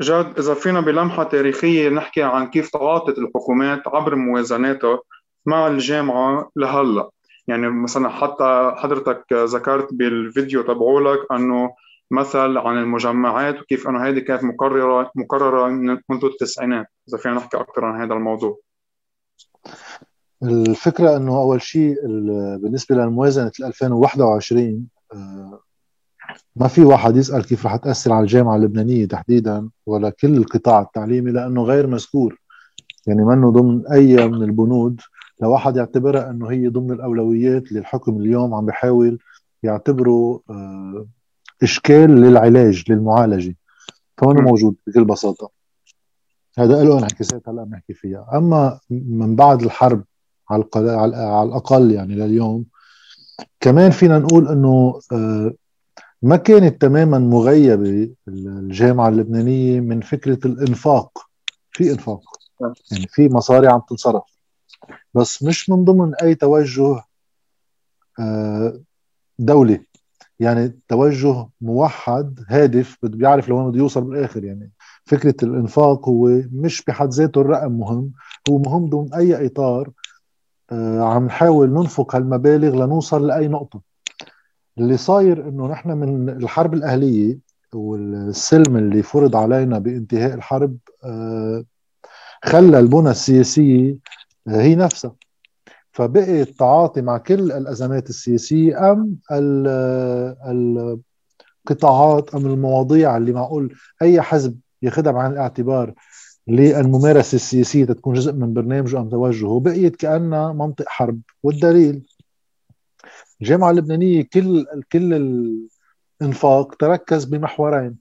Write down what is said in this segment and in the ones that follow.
جاد إذا فينا بلمحة تاريخية نحكي عن كيف تعاطت الحكومات عبر موازناتها مع الجامعة لهلأ. يعني مثلا حتى حضرتك ذكرت بالفيديو تبعولك أنه مثل عن المجمعات وكيف أنه هذه كانت مقررة مقررة منذ التسعينات. إذا فينا نحكي أكثر عن هذا الموضوع. الفكرة أنه أول شيء بالنسبة للموازنة 2021 ما في واحد يسأل كيف رح تأثر على الجامعة اللبنانية تحديدا ولا كل القطاع التعليمي لأنه غير مذكور. يعني منه ضمن أي من البنود لواحد يعتبرها أنه هي ضمن الأولويات اللي الحكم اليوم عم بيحاول يعتبره آه، إشكال للعلاج للمعالجة. فهون موجود بكل بساطة. هذا له انعكاسات هلأ بنحكي فيها. أما من بعد الحرب على على الأقل يعني لليوم كمان فينا نقول إنه آه، ما كانت تماما مغيبة الجامعة اللبنانية من فكرة الإنفاق. في إنفاق. يعني في مصاري عم تنصرف. بس مش من ضمن أي توجه آه، دولي. يعني توجه موحد هادف بده بيعرف لوين بده يوصل بالاخر يعني فكرة الإنفاق هو مش بحد ذاته الرقم مهم. هو مهم ضمن أي إطار آه، عم نحاول ننفق هالمبالغ لنوصل لأي نقطة. اللي صاير إنه نحن من الحرب الأهلية والسلم اللي فرض علينا بانتهاء الحرب آه، خلى البنى السياسية آه، هي نفسها. فبقي التعاطي مع كل الأزمات السياسية أم القطاعات أم المواضيع اللي معقول أي حزب ياخذها بعين الاعتبار للممارسة السياسية تكون جزء من برنامجه أم توجهه بقيت كأنها منطق حرب والدليل. الجامعة اللبنانية كل كل الإنفاق تركز بمحورين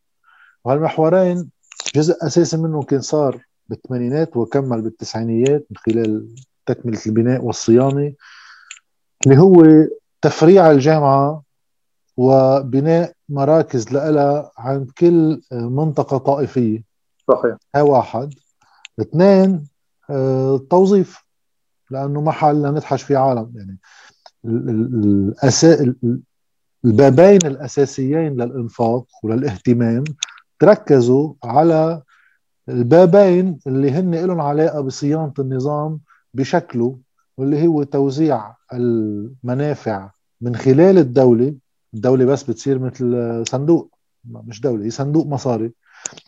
وهالمحورين جزء أساسي منه كان صار بالثمانينات وكمل بالتسعينيات من خلال تكملة البناء والصيانة اللي هو تفريع الجامعة وبناء مراكز لها عند كل منطقة طائفية. صحيح. هاي واحد. اثنين التوظيف آه، لأنه محل لندحش في عالم يعني الأسا... البابين الأساسيين للإنفاق وللاهتمام تركزوا على البابين اللي هن لهم علاقة بصيانة النظام بشكله واللي هو توزيع المنافع من خلال الدولة. الدولة بس بتصير مثل صندوق مش دولة هي صندوق مصاري.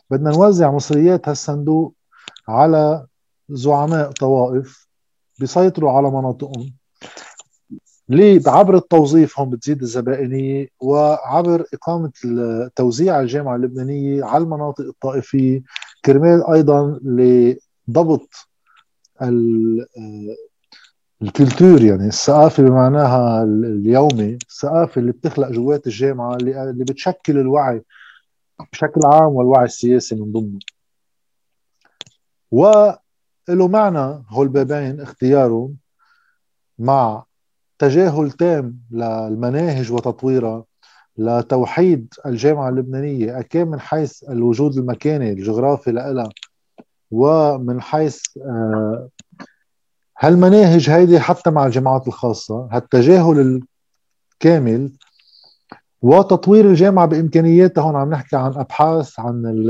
بدنا نوزع مصريات هالصندوق على زعماء طوائف بيسيطروا على مناطقهم. ليه عبر التوظيف هون بتزيد الزبائنية وعبر إقامة توزيع الجامعة اللبنانية على المناطق الطائفية كرمال أيضا لضبط الكولتور يعني الثقافة بمعناها اليومي الثقافة اللي بتخلق جوات الجامعة اللي بتشكل الوعي بشكل عام والوعي السياسي من ضمنه. وله معنى هول البابين اختيارهم مع تجاهل تام للمناهج وتطويرها لتوحيد الجامعة اللبنانية. أكان من حيث الوجود المكاني الجغرافي لها ومن حيث آه، هالمناهج هيدي حتى مع الجامعات الخاصة هالتجاهل الكامل وتطوير الجامعة بإمكانياتها. هون عم نحكي عن أبحاث عن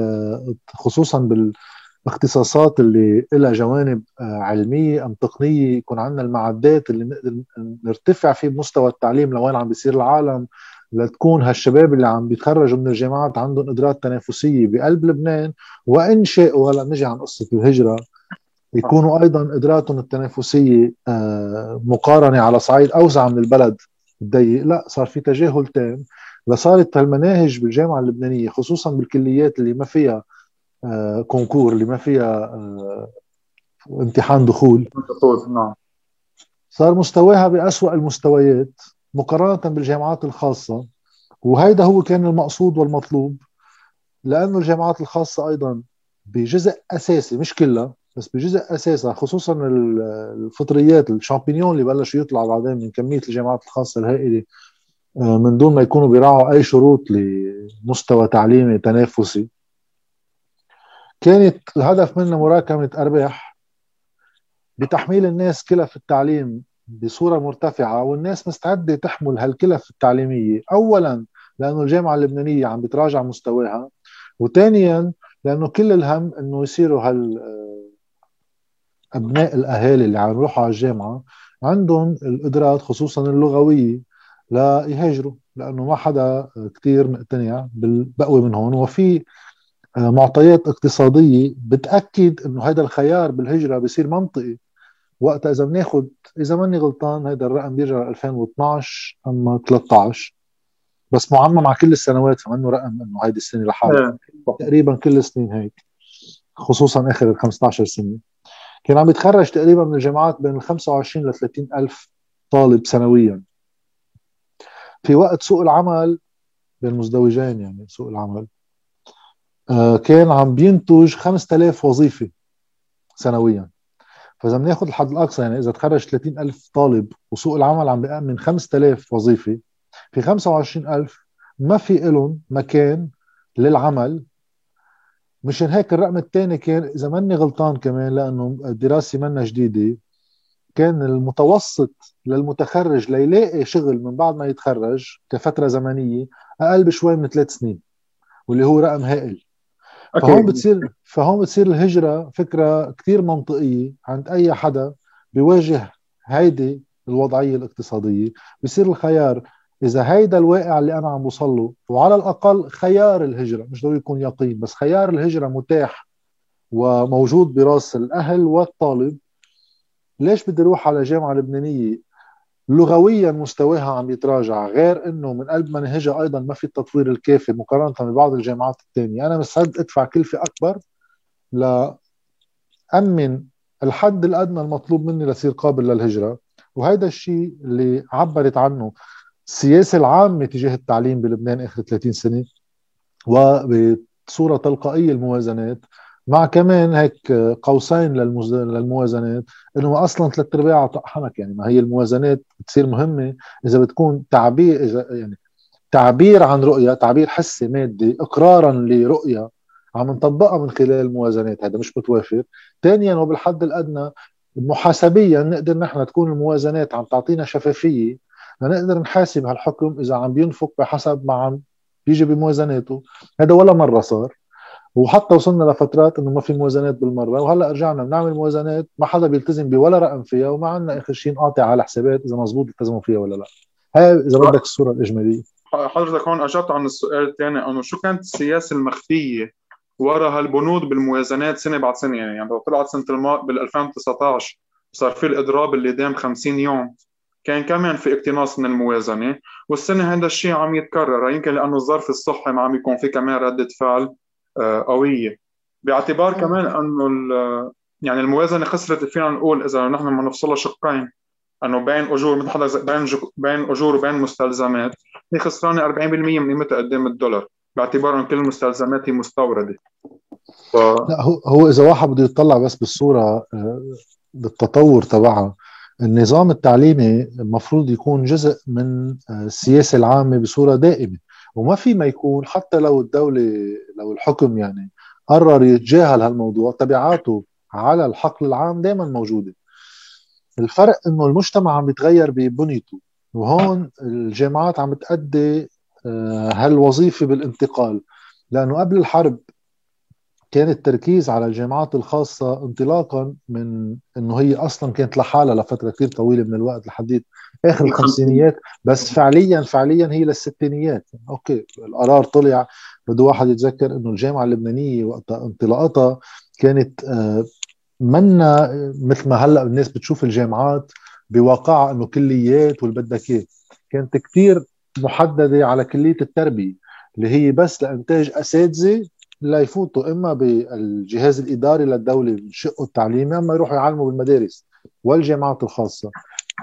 خصوصا بالاختصاصات اللي لها جوانب آه، علمية أم تقنية يكون عندنا المعدات اللي نقدر نرتفع في مستوى التعليم لوين عم بيصير العالم لتكون هالشباب اللي عم بيتخرجوا من الجامعات عندهم قدرات تنافسية بقلب لبنان وإن شاءوا هلا نجي عن قصة الهجرة يكونوا أيضا قدراتهم التنافسية آه، مقارنة على صعيد أوسع من البلد الضيق. لا صار في تجاهل تام لصارت المناهج بالجامعة اللبنانية خصوصا بالكليات اللي ما فيها كونكور اللي ما فيها آه، امتحان دخول. نعم. صار مستواها بأسوأ المستويات مقارنة بالجامعات الخاصة وهيدا هو كان المقصود والمطلوب لأنه الجامعات الخاصة أيضا بجزء أساسي مش كلها بس بجزء أساسا خصوصا الفطريات الشامبينيون اللي بلش يطلع بعدين من كمية الجامعات الخاصة الهائلة آه، من دون ما يكونوا بيراعوا أي شروط لمستوى تعليمي تنافسي. كانت الهدف منها مراكمة أرباح بتحميل الناس كلف التعليم بصورة مرتفعة والناس مستعدة تحمل هالكلف التعليمية. اولا لأنه الجامعة اللبنانية عم بتراجع مستواها وثانيا لأنه كل الهم إنه يصيروا هال أبناء الأهالي اللي عم يروحوا على الجامعة عندهم القدرات خصوصا اللغوية ليهاجروا لأنه ما حدا كثير مقتنع بالبقوة من هون. وفي آه، معطيات اقتصادية بتأكد إنه هذا الخيار بالهجرة بصير منطقي. وقتها إذا بناخذ إذا ماني غلطان هذا الرقم بيرجع ل 2012 أما 13 بس معمم على كل السنوات فمنه رقم إنه هيدي السنة لحالها. إيه. تقريبا كل السنين هيك خصوصا آخر ال 15 سنة. كان عم يتخرج تقريبا من الجامعات بين ال 25 ل 30 ألف طالب سنويا. في وقت سوق العمل بين مزدوجين يعني سوق العمل. آه، كان عم بينتج 5000 وظيفة سنويا. فإذا بناخذ الحد الأقصى يعني إذا تخرج 30 ألف طالب وسوق العمل عم بيأمن 5000 وظيفة في 25000 ما في لهم مكان للعمل. مشان هيك الرقم الثاني كان إذا ماني غلطان كمان لأنه الدراسة منا جديدة كان المتوسط للمتخرج ليلاقي شغل من بعد ما يتخرج كفترة زمنية أقل بشوي من ثلاث سنين واللي هو رقم هائل. فهون بتصير فهون بتصير الهجرة فكرة كثير منطقية. عند أي حدا بيواجه هيدي الوضعية الاقتصادية بصير الخيار إذا هيدا الواقع اللي أنا عم بوصل له وعلى الأقل خيار الهجرة مش ضروري يكون يقين بس خيار الهجرة متاح وموجود براس الأهل والطالب ليش بدي أروح على جامعة لبنانية لغويا مستواها عم يتراجع غير إنه من قلب مناهجها أيضا ما في التطوير الكافي مقارنة ببعض الجامعات الثانية أنا مستعد أدفع كلفه أكبر لامن الحد الأدنى المطلوب مني لصير قابل للهجرة. وهذا الشيء اللي عبرت عنه السياسة العامة تجاه التعليم بلبنان آخر 30 سنة وبصورة تلقائية الموازنات مع كمان هيك قوسين للموازنات إنه أصلا ثلاث أرباعها طق يعني ما هي الموازنات بتصير مهمة. إذا بتكون تعبير اذا يعني تعبير عن رؤية تعبير حسي مادي اقرارا لرؤية عم نطبقها من خلال الموازنات. هذا مش متوافر ثانيا وبالحد الأدنى محاسبيا نقدر نحن تكون الموازنات عم تعطينا شفافية. لنقدر نحاسب هالحكم إذا عم بينفق بحسب ما عم بيجي بموازناته. هذا ولا مرة صار. وحتى وصلنا لفترات إنه ما في موازنات بالمرة وهلأ رجعنا بنعمل موازنات ما حدا بيلتزم بولا رقم فيها وما عندنا آخر شيء نقاطع على حسابات إذا مزبوط التزموا فيها ولا لا. هاي إذا بدك الصورة الإجمالية. حضرتك هون أجبت عن السؤال الثاني إنه شو كانت السياسة المخفية وراء هالبنود بالموازنات سنة بعد سنة؟ يعني, يعني طلعت سنة الماء بال 2019 صار في الإضراب اللي دام 50 يوم كان كمان في اقتناص من الموازنة والسنة هذا الشيء عم يتكرر يمكن لأنه الظرف الصحي ما عم يكون في كمان ردة فعل. قوية. باعتبار كمان إنه يعني الموازنة خسرت فينا نقول إذا نحن بدنا نفصلها شقين إنه بين أجور مثل حضرتك بين بين أجور وبين مستلزمات هي خسرانة 40% من قيمتها قدام الدولار باعتبار إنه كل المستلزمات هي مستوردة. ف... لا هو هو إذا واحد بده يطلع بس بالصورة آه، بالتطور تبعها النظام التعليمي المفروض يكون جزء من آه، السياسة العامة بصورة دائمة. وما في ما يكون حتى لو الدولة لو الحكم يعني قرر يتجاهل هالموضوع تبعاته على الحقل العام دائما موجودة. الفرق إنه المجتمع عم بيتغير ببنيته وهون الجامعات عم تأدي آه، هالوظيفة بالانتقال. لأنه قبل الحرب كان التركيز على الجامعات الخاصة انطلاقا من إنه هي أصلا كانت لحالها لفترة كثير طويلة من الوقت لحديت آخر الخمسينيات. بس فعليا فعليا هي للستينيات. أوكي القرار طلع. بده واحد يتذكر إنه الجامعة اللبنانية وقت انطلاقتها كانت آه، منا مثل ما هلأ الناس بتشوف الجامعات بواقعها إنه كليات واللي بدك اياه كانت كثير محددة على كلية التربية اللي هي بس لإنتاج أساتذة ليفوتوا إما بالجهاز الإداري للدولة شقه التعليمي إما يروحوا يعلموا بالمدارس والجامعات الخاصة.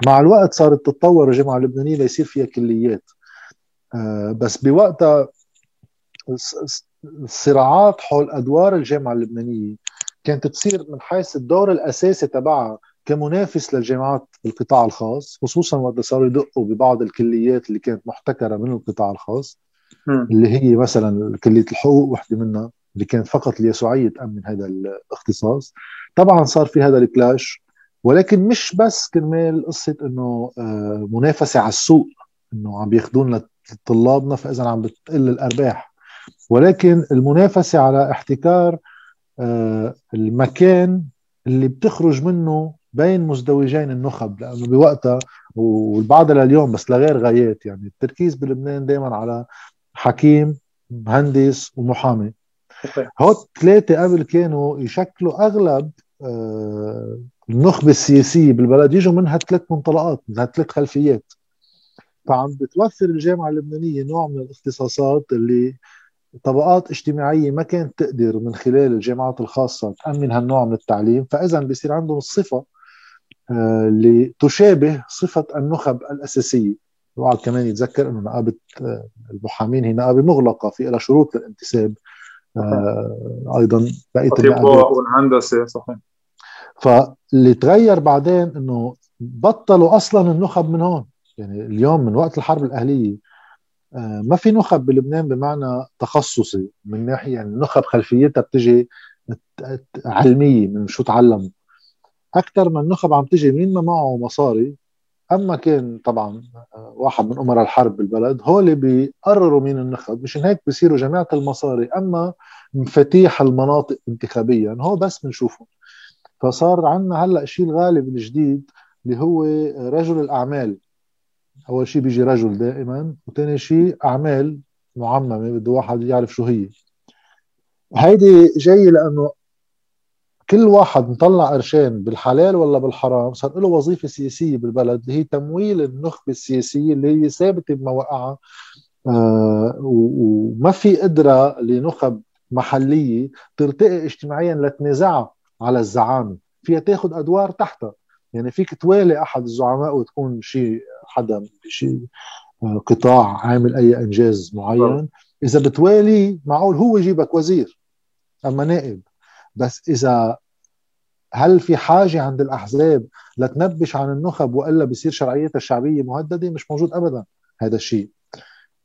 مع الوقت صارت تتطور الجامعة اللبنانية ليصير فيها كليات. آه، بس بوقتها الصراعات حول أدوار الجامعة اللبنانية كانت تصير من حيث الدور الأساسي تبعها كمنافس للجامعات بالقطاع الخاص خصوصا وقت صاروا يدقوا ببعض الكليات اللي كانت محتكرة من القطاع الخاص. اللي هي مثلا كلية الحقوق وحده منها اللي كانت فقط اليسوعيه تامن هذا الاختصاص. طبعا صار في هذا الكلاش. ولكن مش بس كرمال قصة إنه آه، منافسة على السوق إنه عم بياخذون لطلابنا فإذا عم بتقل الأرباح. ولكن المنافسة على احتكار آه، المكان اللي بتخرج منه بين مزدوجين النخب لأنه بوقتها والبعض لليوم بس لغير غايات يعني التركيز بلبنان دائما على حكيم مهندس ومحامي. هو الثلاثه قبل كانوا يشكلوا أغلب آه، النخبة السياسية بالبلد يجوا منها ثلاث منطلقات منها ثلاث خلفيات. فعم بتوفر الجامعة اللبنانية نوع من الاختصاصات اللي طبقات اجتماعية ما كانت تقدر من خلال الجامعات الخاصة تأمن هالنوع من التعليم. فإذا بصير عندهم الصفه آه، اللي تشابه صفة النخب الأساسية. الواحد كمان يتذكر إنه نقابة آه، المحامين هي نقابة مغلقة في لها شروط للانتساب. آه، أيضا بقية الاطباء والهندسه صحيح. فاللي تغير بعدين إنه بطلوا أصلا النخب من هون. يعني اليوم من وقت الحرب الأهلية آه، ما في نخب بلبنان بمعنى تخصصي من ناحية يعني النخب خلفيتها بتجي علمية من شو تعلم أكثر من نخب عم تجي مين ما معه مصاري أما كان طبعا آه، واحد من أمراء الحرب بالبلد هو اللي بيقرروا مين النخب. مشان هيك بصيروا جماعة المصاري أما مفاتيح المناطق انتخابيا هو بس بنشوفهم. فصار عندنا هلأ الشيء الغالب الجديد اللي هو رجل الأعمال. أول شيء بيجي رجل دائما وثاني شيء أعمال معممة بده واحد يعرف شو هي. هيدي جاي لأنه كل واحد مطلع قرشين بالحلال ولا بالحرام صار له وظيفة سياسية بالبلد اللي هي تمويل النخبة السياسية اللي هي ثابتة بمواقعها. آه وما في قدرة لنخب محلية ترتقي اجتماعيا لتنازعها. على الزعامة. فيها تاخذ أدوار تحتها. يعني فيك توالي أحد الزعماء وتكون شيء حدا بشيء آه، قطاع عامل أي إنجاز معين. إذا بتوالي معقول هو يجيبك وزير أما نائب. بس إذا هل في حاجة عند الأحزاب لتنبش عن النخب وإلا بصير شرعيتها الشعبية مهددة؟ مش موجود ابدا هذا الشيء.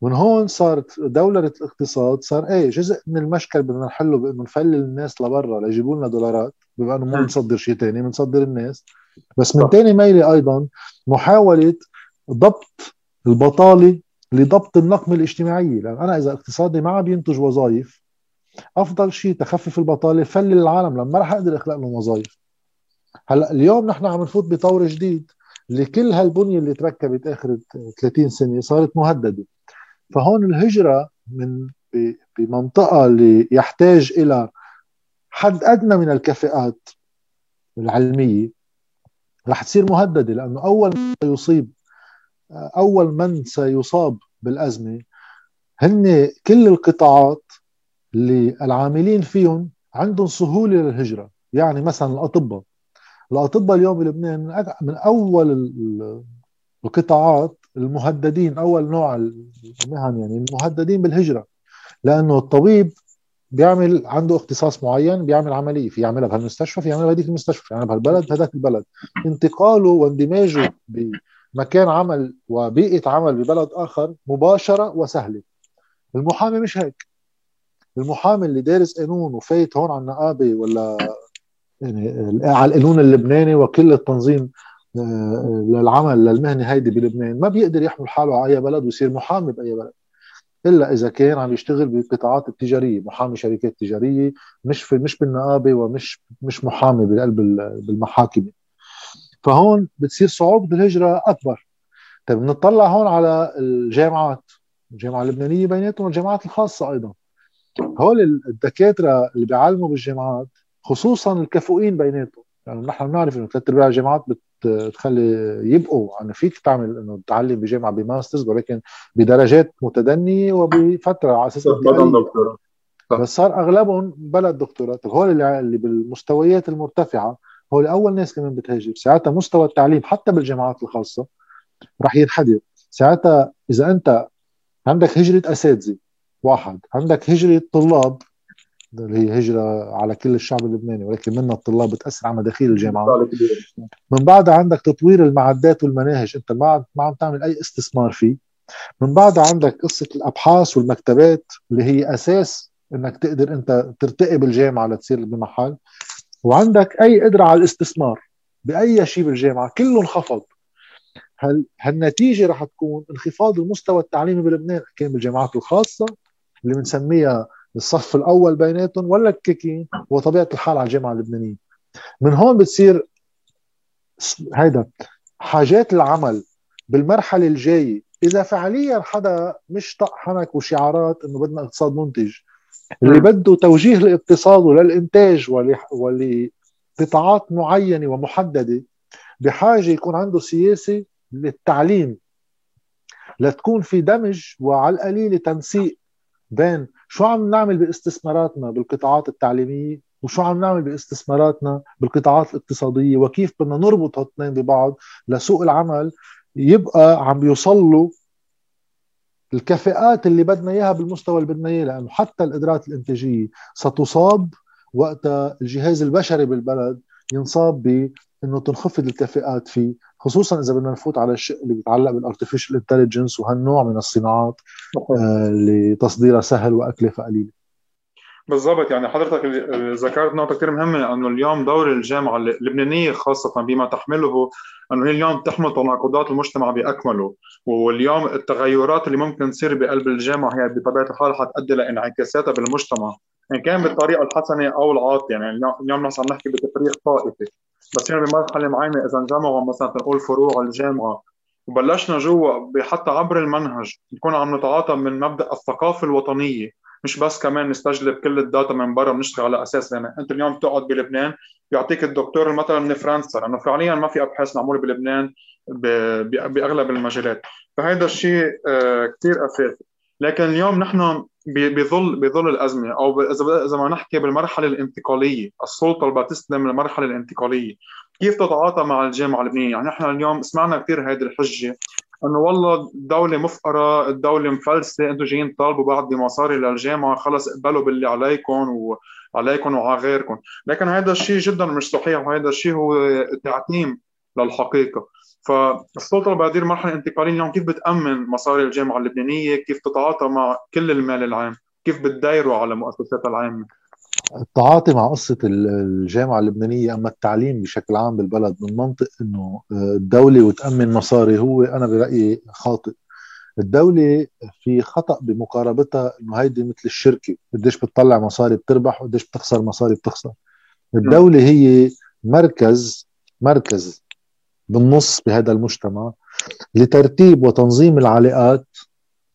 من هون صارت دولة الاقتصاد صار إيه جزء من المشكل بدنا نحله بإنه نفلل الناس لبرا ليجيبوا لنا دولارات بما إنه ما بنصدر شيء ثاني بنصدر الناس. بس من ثاني ميلة أيضا محاولة ضبط البطالة لضبط النقمة الاجتماعية لأن أنا إذا اقتصادي ما عم ينتج وظائف أفضل شيء تخفف البطالة فلل العالم. لما ما رح أقدر أخلق لهم وظائف. هلأ اليوم نحن عم نفوت بطور جديد لكل هالبنية اللي تركبت آخر 30 سنة صارت مهددة. فهون الهجرة من بمنطقة اللي يحتاج إلى حد أدنى من الكفاءات العلمية رح تصير مهددة لأنه أول ما يصيب أول من سيصاب بالأزمة هن كل القطاعات اللي العاملين فيهم عندهم سهولة للهجرة. يعني مثلا الأطباء. الأطباء اليوم بلبنان من أول القطاعات المهددين أول نوع المهن يعني المهددين بالهجرة لأنه الطبيب بيعمل عنده اختصاص معين بيعمل عملية في يعملها بهالمستشفى في يعملها بهذيك المستشفى في يعملها بهالبلد بهذاك البلد. انتقاله واندماجه بمكان عمل وبيئة عمل ببلد آخر مباشرة وسهلة. المحامي مش هيك. المحامي اللي دارس قانون وفايت هون على النقابة ولا يعني على القانون اللبناني وكل التنظيم للعمل للمهنة هيدي بلبنان. ما بيقدر يحمل حاله على أي بلد ويصير محامي بأي بلد. إلا إذا كان عم يشتغل بالقطاعات التجارية محامي شركات تجارية مش في مش بالنقابة ومش مش محامي بقلب بالمحاكم. فهون بتصير صعوبة الهجره أكبر. طيب نطلع هون على الجامعات الجامعة اللبنانية بيناتهم الجامعات الخاصة أيضا. هول الدكاترة اللي بيعلموا بالجامعات خصوصا الكفؤين بيناتهم. يعني نحن بنعرف إنه ثلاث أرباع الجامعات تخلي يبقوا. أنا فيك تعمل إنه تعلم بجامعة بماسترز ولكن بدرجات متدنية وبفترة على أساس بس صار أغلبهم بلد دكتوراه طيب هول اللي, اللي بالمستويات المرتفعة هول أول ناس كمان بتهاجر. ساعتها مستوى التعليم حتى بالجامعات الخاصة رح ينحدر. ساعتها إذا أنت عندك هجرة أساتذة واحد. عندك هجرة طلاب اللي هي هجرة على كل الشعب اللبناني ولكن منها الطلاب بتأثر على مداخيل الجامعة. من بعدها عندك تطوير المعدات والمناهج أنت ما ما عم تعمل أي استثمار فيه. من بعدها عندك قصة الأبحاث والمكتبات اللي هي أساس إنك تقدر أنت ترتقي بالجامعة لتصير بمحل. وعندك أي قدرة على الاستثمار بأي شيء بالجامعة كله انخفض. هل هالنتيجة رح تكون انخفاض المستوى التعليمي بلبنان كان بالجامعات الخاصة اللي بنسميها الصف الأول بيناتهم ولا الكيكين وطبيعه الحال على الجامعة اللبنانية. من هون بتصير هيدا حاجات العمل بالمرحلة الجاية إذا فعليا حدا مش طق حنك وشعارات إنه بدنا اقتصاد منتج اللي بده توجيه لإقتصاده للإنتاج ولقطاعات معينة ومحددة بحاجة يكون عنده سياسة للتعليم لتكون في دمج وعلى القليله تنسيق. بين شو عم نعمل باستثماراتنا بالقطاعات التعليمية وشو عم نعمل باستثماراتنا بالقطاعات الاقتصادية وكيف بدنا نربط هالاثنين ببعض لسوق العمل يبقى عم بيوصل له الكفاءات اللي بدنا إياها بالمستوى اللي بدنا إياه لأنه حتى القدرات الإنتاجية ستصاب وقت الجهاز البشري بالبلد ينصاب بأنه تنخفض الكفاءات فيه. خصوصا إذا بدنا نفوت على الشيء اللي بيتعلق بال artificial intelligence وهالنوع من الصناعات آه اللي تصديرها سهل وكلفتها قليله بالضبط يعني حضرتك ذكرت نقطة كثير مهمة أنه اليوم دور الجامعة اللبنانية خاصة بما تحمله أنه هي اليوم تحمل تناقضات المجتمع بأكمله. واليوم التغيرات اللي ممكن تصير بقلب الجامعة هي بطبيعة الحال حتؤدي لإنعكاساتها بالمجتمع إن كان بالطريقة الحسنة أو العاطلة. يعني اليوم نحن عم نحكي بتفريغ طائفي. بس يعني بمرحلة معينة إذا انجمعوا مثلا تنقول فروع الجامعة. وبلشنا جوا حتى عبر المنهج نكون عم نتعاطى من مبدأ الثقافة الوطنية. مش بس كمان نستجلب كل الداتا من برا بنشتغل على أساس. يعني أنت اليوم بتقعد بلبنان بيعطيك الدكتور مثلا من فرنسا. لأنه فعليا ما في أبحاث معمولة بلبنان بأغلب المجالات. فهذا الشيء آه، كثير اساسي لكن اليوم نحن بظل بظل الأزمة أو إذا إذا ما نحكي بالمرحلة الانتقالية السلطة اللي بتستلم المرحلة الانتقالية. كيف تتعاطى مع الجامعة اللبنانية؟ يعني نحن اليوم سمعنا كثير هذه الحجة إنه والله الدولة مفقرة، الدولة مفلسة، أنتم جايين تطالبوا بعض بمصاري للجامعة، خلص اقبلوا باللي عليكم وعليكم وعلى غيركم، لكن هذا الشيء جدا مش صحيح وهذا الشيء هو تعتيم للحقيقة، فالسلطة اللي بدير مرحلة انتقالية اليوم كيف بتأمن مصاري الجامعة اللبنانية، كيف تتعاطى مع كل المال العام، كيف بتدايروا على مؤسساتها العامة؟ التعاطي مع قصة الجامعة اللبنانية أما التعليم بشكل عام بالبلد من منطق أنه آه، الدولة وتأمن مصاري هو أنا برأيي خاطئ. الدولة في خطأ بمقاربتها أنه هيدي مثل الشركة قديش بتطلع مصاري بتربح وقديش بتخسر مصاري بتخسر. الدولة هي مركز مركز بالنص بهذا المجتمع لترتيب وتنظيم العلاقات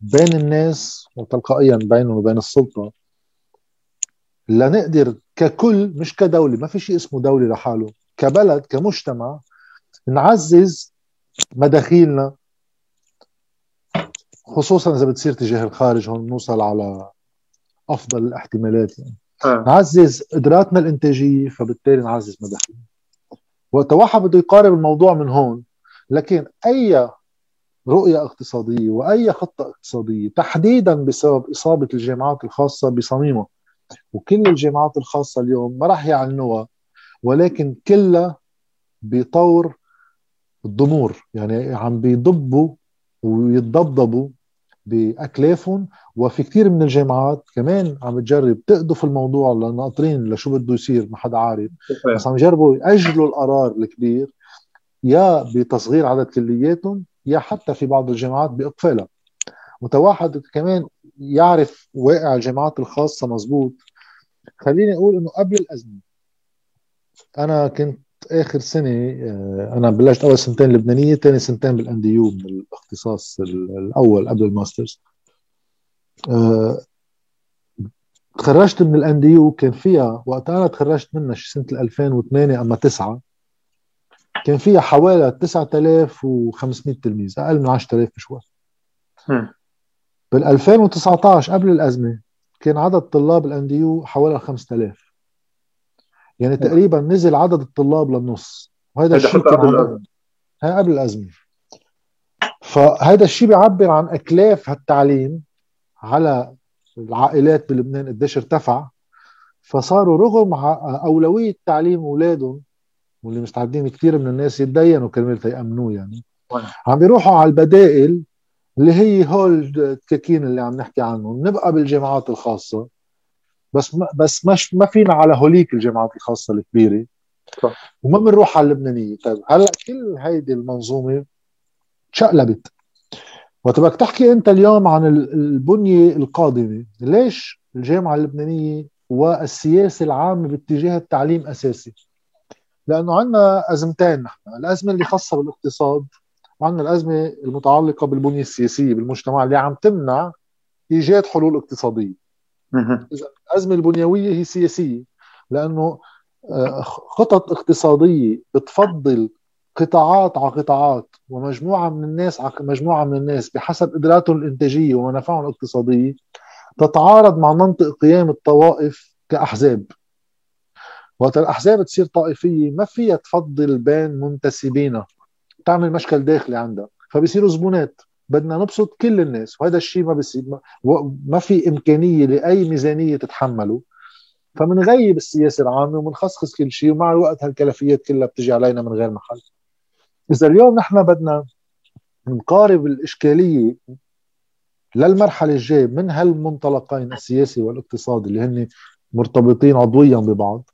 بين الناس وتلقائيا بينهم وبين السلطة. لنقدر ككل مش كدولة ما في شيء اسمه دولة لحاله كبلد كمجتمع نعزز مداخيلنا خصوصا إذا بتصير تجاه الخارج هون نوصل على أفضل الاحتمالات يعني. آه. نعزز قدراتنا الإنتاجية فبالتالي نعزز مداخيلنا. وقت واحد بده يقارب الموضوع من هون. لكن أي رؤية اقتصادية وأي خطة اقتصادية تحديدا بسبب إصابة الجامعات الخاصة بصميمها وكل الجامعات الخاصة اليوم ما راح يعلنوها ولكن كلها بطور الضمور. يعني عم بيضبوا ويتضبضبوا بأكلافهم وفي كثير من الجامعات كمان عم تجرب تقضوا الموضوع لناطرين لشو بده يصير ما حدا عارف. بس عم يجربوا يأجلوا القرار الكبير يا بتصغير عدد كلياتهم يا حتى في بعض الجامعات بإقفالها. متواحد كمان يعرف واقع الجامعات الخاصة مزبوط. خليني أقول إنه قبل الأزمة أنا كنت آخر سنة آه، أنا بلشت أول سنتين لبنانية ثاني سنتين بال NDU من الاختصاص الأول قبل ال masters. آه، تخرجت من ال NDU كان فيها وقت أنا تخرجت منها سنة 2008 أما 9 كان فيها حوالي 9500 تلميذ أقل من 10000 بشوي بال 2019 قبل الأزمة كان عدد طلاب ال NDU حوالي 5000 يعني تقريبا نزل عدد الطلاب للنص. وهذا الشيء قبل قبل الأزمة. فهذا الشيء بيعبر عن إكلاف هالتعليم على العائلات بلبنان قديش ارتفع. فصاروا رغم أولوية تعليم أولادهم واللي مستعدين كثير من الناس يتدينوا كرمال يامنوه يعني عم بيروحوا على البدائل اللي هي هول التكاكين اللي عم نحكي عنهم. نبقى بالجامعات الخاصة. بس ما بس مش ما فينا على هوليك الجامعات الخاصة الكبيرة. صح. وما بنروح على اللبنانيه طيب هلأ كل هيدي المنظومة تشقلبت وتبقى تحكي أنت اليوم عن البنية القادمة ليش الجامعة اللبنانية والسياسة العامة باتجاه التعليم أساسي؟ لأنه عندنا أزمتين نحن. الأزمة اللي خاصة بالاقتصاد وعندنا الأزمة المتعلقة بالبنية السياسية بالمجتمع اللي عم تمنع إيجاد حلول اقتصادية. إذا الأزمة البنيوية هي سياسية لأنه آه، خطط اقتصادية بتفضل قطاعات على قطاعات ومجموعة من الناس على مجموعة من الناس بحسب قدراتهم الإنتاجية ومنافعهم الاقتصادية تتعارض مع منطق قيام الطوائف كأحزاب. وقت الأحزاب تصير طائفية ما فيها تفضل بين منتسبينها تعمل مشكل داخلي عندها فبصيروا زبونات. بدنا نبسط كل الناس وهذا الشيء ما بصير ما في إمكانية لأي ميزانية تتحمله. فمنغيب السياسة العامة ومنخصخص كل شيء ومع الوقت هالكلفيات كلها بتجي علينا من غير محل. إذا اليوم نحن بدنا نقارب الإشكالية للمرحلة الجاية من هالمنطلقين السياسي والاقتصادي اللي هن مرتبطين عضويا ببعض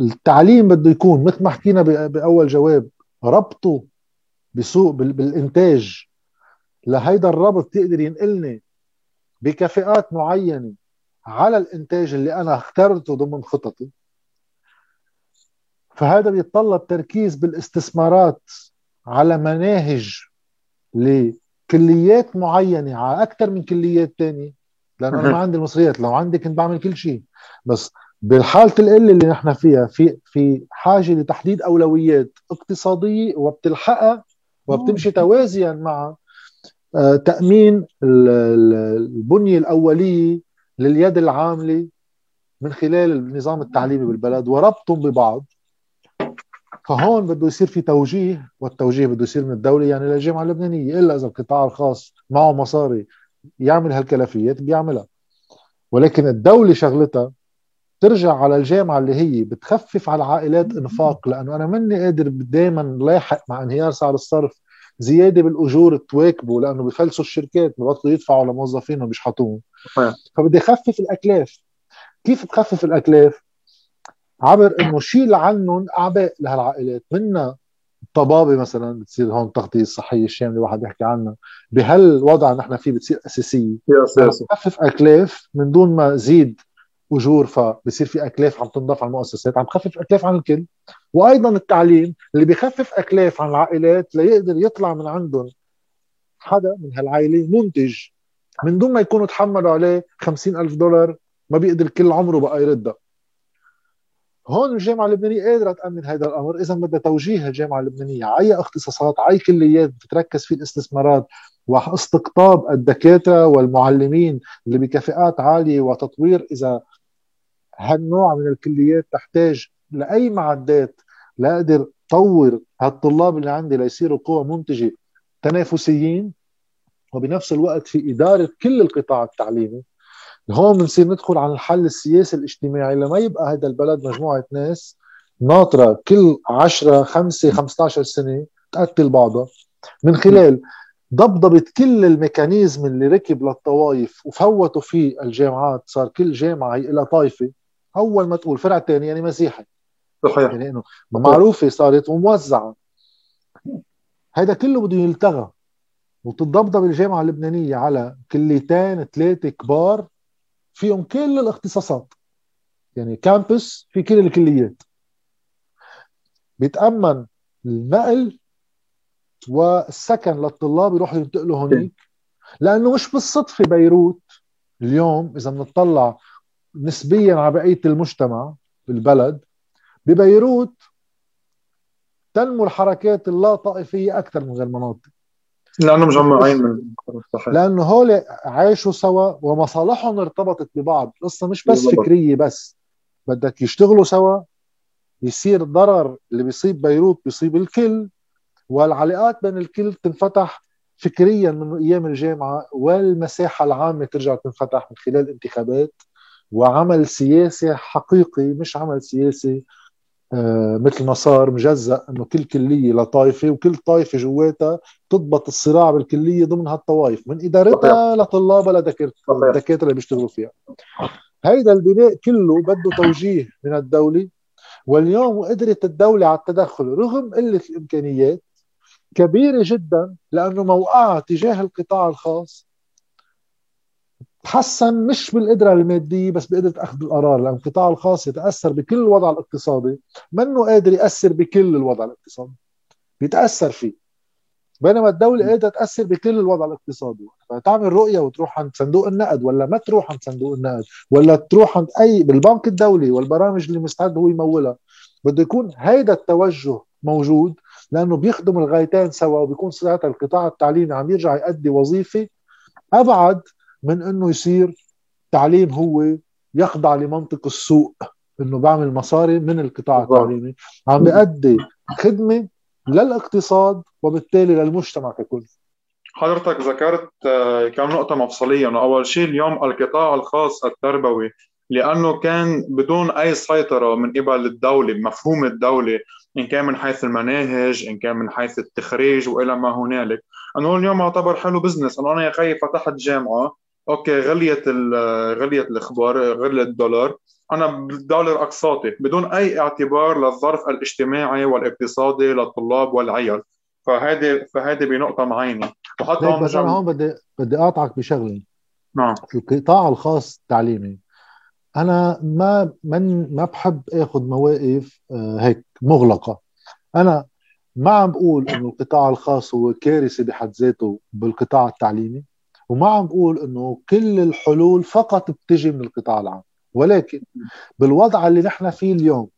التعليم بده يكون مثل ما حكينا بأول جواب ربطه بسوق بالإنتاج لهيدا الربط يقدر ينقلني بكفاءات معينة على الإنتاج اللي أنا اخترته ضمن خططي. فهذا بيتطلب تركيز بالاستثمارات على مناهج لكليات معينة على أكثر من كليات ثانية لأنه أنا ما عندي المصريات لو عندي كنت بعمل كل شيء. بس بالحالة القلة اللي نحن فيها في في حاجة لتحديد أولويات اقتصادية وبتلحقها وبتمشي توازيا مع آه، تأمين البنية الأولية لليد العاملة من خلال النظام التعليمي بالبلد وربطهم ببعض. فهون بده يصير في توجيه والتوجيه بده يصير من الدولة يعني للجامعة اللبنانية إلا إذا القطاع الخاص معه مصاري يعمل هالكلفيات بيعملها. ولكن الدولة شغلتها ترجع على الجامعة اللي هي بتخفف على العائلات إنفاق لأنه أنا مني قادر دائما لاحق مع انهيار سعر الصرف زيادة بالأجور تواكبه لأنه بفلسوا الشركات ببطلوا يدفعوا لموظفينهم بيشحطوهم فبدي أخفف الأكلاف. كيف تخفف الأكلاف؟ عبر إنه شيل عنهم أعباء لهالعائلات. منها الطبابة مثلا بتصير هون التغطيه الصحيه الشامله الواحد يحكي عنها. بهالوضع نحن فيه بتصير أساسية. اساسي تخفف أكلاف من دون ما زيد أجور فبصير في أكلاف عم تنضاف على المؤسسات. عم تخفف أكلاف عن الكل. وأيضا التعليم اللي بيخفف أكلاف عن العائلات ليقدر يطلع من عندهم حدا من هالعائلة منتج من دون ما يكونوا تحملوا عليه خمسين ألف دولار ما بيقدر كل عمره بقى يردها. هون الجامعة اللبنانية قادرة تأمن هذا الأمر. اذا بدها توجيه الجامعة اللبنانية. على اختصاصات على كليات بتتركز في الاستثمارات واستقطاب الدكاترة والمعلمين اللي بكفاءات عالية وتطوير إذا هالنوع من الكليات تحتاج لأي معدات لاقدر طور هالطلاب اللي عندي ليصيروا قوى منتجة تنافسيين. وبنفس الوقت في إدارة كل القطاع التعليمي. هون بنصير ندخل على الحل السياسي الاجتماعي لما يبقى هذا البلد مجموعة ناس ناطرة كل 10 5 15 سنة تقتل بعضها. من خلال ضبضبت كل الميكانيزم اللي ركب للطوائف وفوتوا فيه الجامعات صار كل جامعة هي لها طائفه أول ما تقول فرع ثاني يعني مسيحي. صحيح. يعني إنه معروفة صارت وموزعة. هذا كله بده يلتغى. وتتضبضب الجامعة اللبنانية على كليتين ثلاثة كبار فيهم كل الاختصاصات. يعني كامبس في كل الكليات. بيتأمن النقل والسكن للطلاب يروحوا ينتقلوا هونيك لأنه مش بالصدفة بيروت اليوم إذا بنطلع نسبيا على بقية المجتمع بالبلد ببيروت تنمو الحركات اللا طائفيه أكثر من غير مناطق. لأنه مجمعين من لأنه هول عاشوا سوا ومصالحهم ارتبطت ببعض. القصة مش بس فكرية بس. بدك يشتغلوا سوا يصير ضرر اللي بيصيب بيروت بيصيب الكل والعلاقات بين الكل تنفتح فكريا من أيام الجامعة والمساحة العامة ترجع تنفتح من خلال انتخابات وعمل سياسي حقيقي مش عمل سياسي. مثل ما صار مجزأ إنه كل كلية لطائفة وكل طائفة جواتها تضبط الصراع بالكلية ضمن هالطوائف من إدارتها لطلابها لدكاتره اللي بيشتغلوا فيها. هيدا البناء كله بده توجيه من الدولة واليوم قدرت الدولة على التدخل رغم قلة الإمكانيات كبيرة جدا لأنه موقعها تجاه القطاع الخاص تحسن مش بالقدرة المادية بس بقدرة أخذ القرار لأن القطاع الخاص يتأثر بكل الوضع الاقتصادي. منه قادر يأثر بكل الوضع الاقتصادي. بيتأثر فيه. بينما الدولة قادرة تأثر بكل الوضع الاقتصادي. فتعمل رؤية وتروح عند صندوق النقد ولا ما تروح عند صندوق النقد ولا تروح عند أي بالبنك الدولي والبرامج اللي مستعد هو يمولها. بده يكون هيدا التوجه موجود لأنه بيخدم الغايتين سوا وبيكون ساعتها القطاع التعليمي عم يرجع يؤدي وظيفة أبعد من إنه يصير تعليم هو يخضع لمنطق السوق إنه بعمل مصاري من القطاع التعليمي. عم بيأدي خدمة للاقتصاد وبالتالي للمجتمع ككل. حضرتك ذكرت آه، كم نقطة مفصلية إنه أول شيء اليوم القطاع الخاص التربوي لأنه كان بدون أي سيطرة من قبل الدولة بمفهوم الدولة إن كان من حيث المناهج إن كان من حيث التخريج وإلى ما هنالك. أنه اليوم يعتبر حلو business أنه أنا يا خيي فتحت جامعة okay غليت غليت الأسعار غلى الدولار. أنا بالدولار أقساطي بدون أي اعتبار للظرف الاجتماعي والاقتصادي للطلاب والعيال. فهذه فهذه بنقطة معينه وحتى هون بس أنا هون بدي بدي اقاطعك بشغلة. نعم. القطاع الخاص التعليمي أنا ما من ما بحب آخذ مواقف آه، هيك مغلقة. أنا ما عم بقول إنه القطاع الخاص هو كارثة بحد ذاته بالقطاع التعليمي. وما عم بقول إنه كل الحلول فقط بتجي من القطاع العام ولكن بالوضع اللي نحن فيه اليوم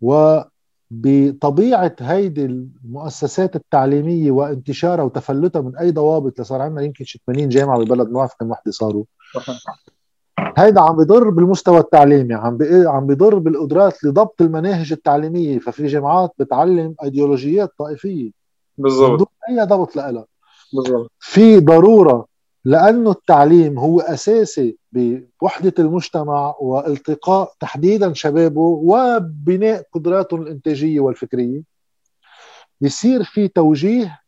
وبطبيعة هيدي المؤسسات التعليمية وانتشارها وتفلتها من أي ضوابط لصار عندنا يمكن 80 جامعة ببلد ما بعرف كم وحدة صاروا. هيدا عم بيضر بالمستوى التعليمي عم. عم بيضر بالقدرات لضبط المناهج التعليمية ففي جامعات بتعلم أيديولوجيات طائفية. بالضبط. بدون أي ضبط لها. في ضرورة لأنه التعليم هو أساسي بوحدة المجتمع والتقاء تحديدا شبابه وبناء قدراتهم الإنتاجية والفكرية. يصير في توجيه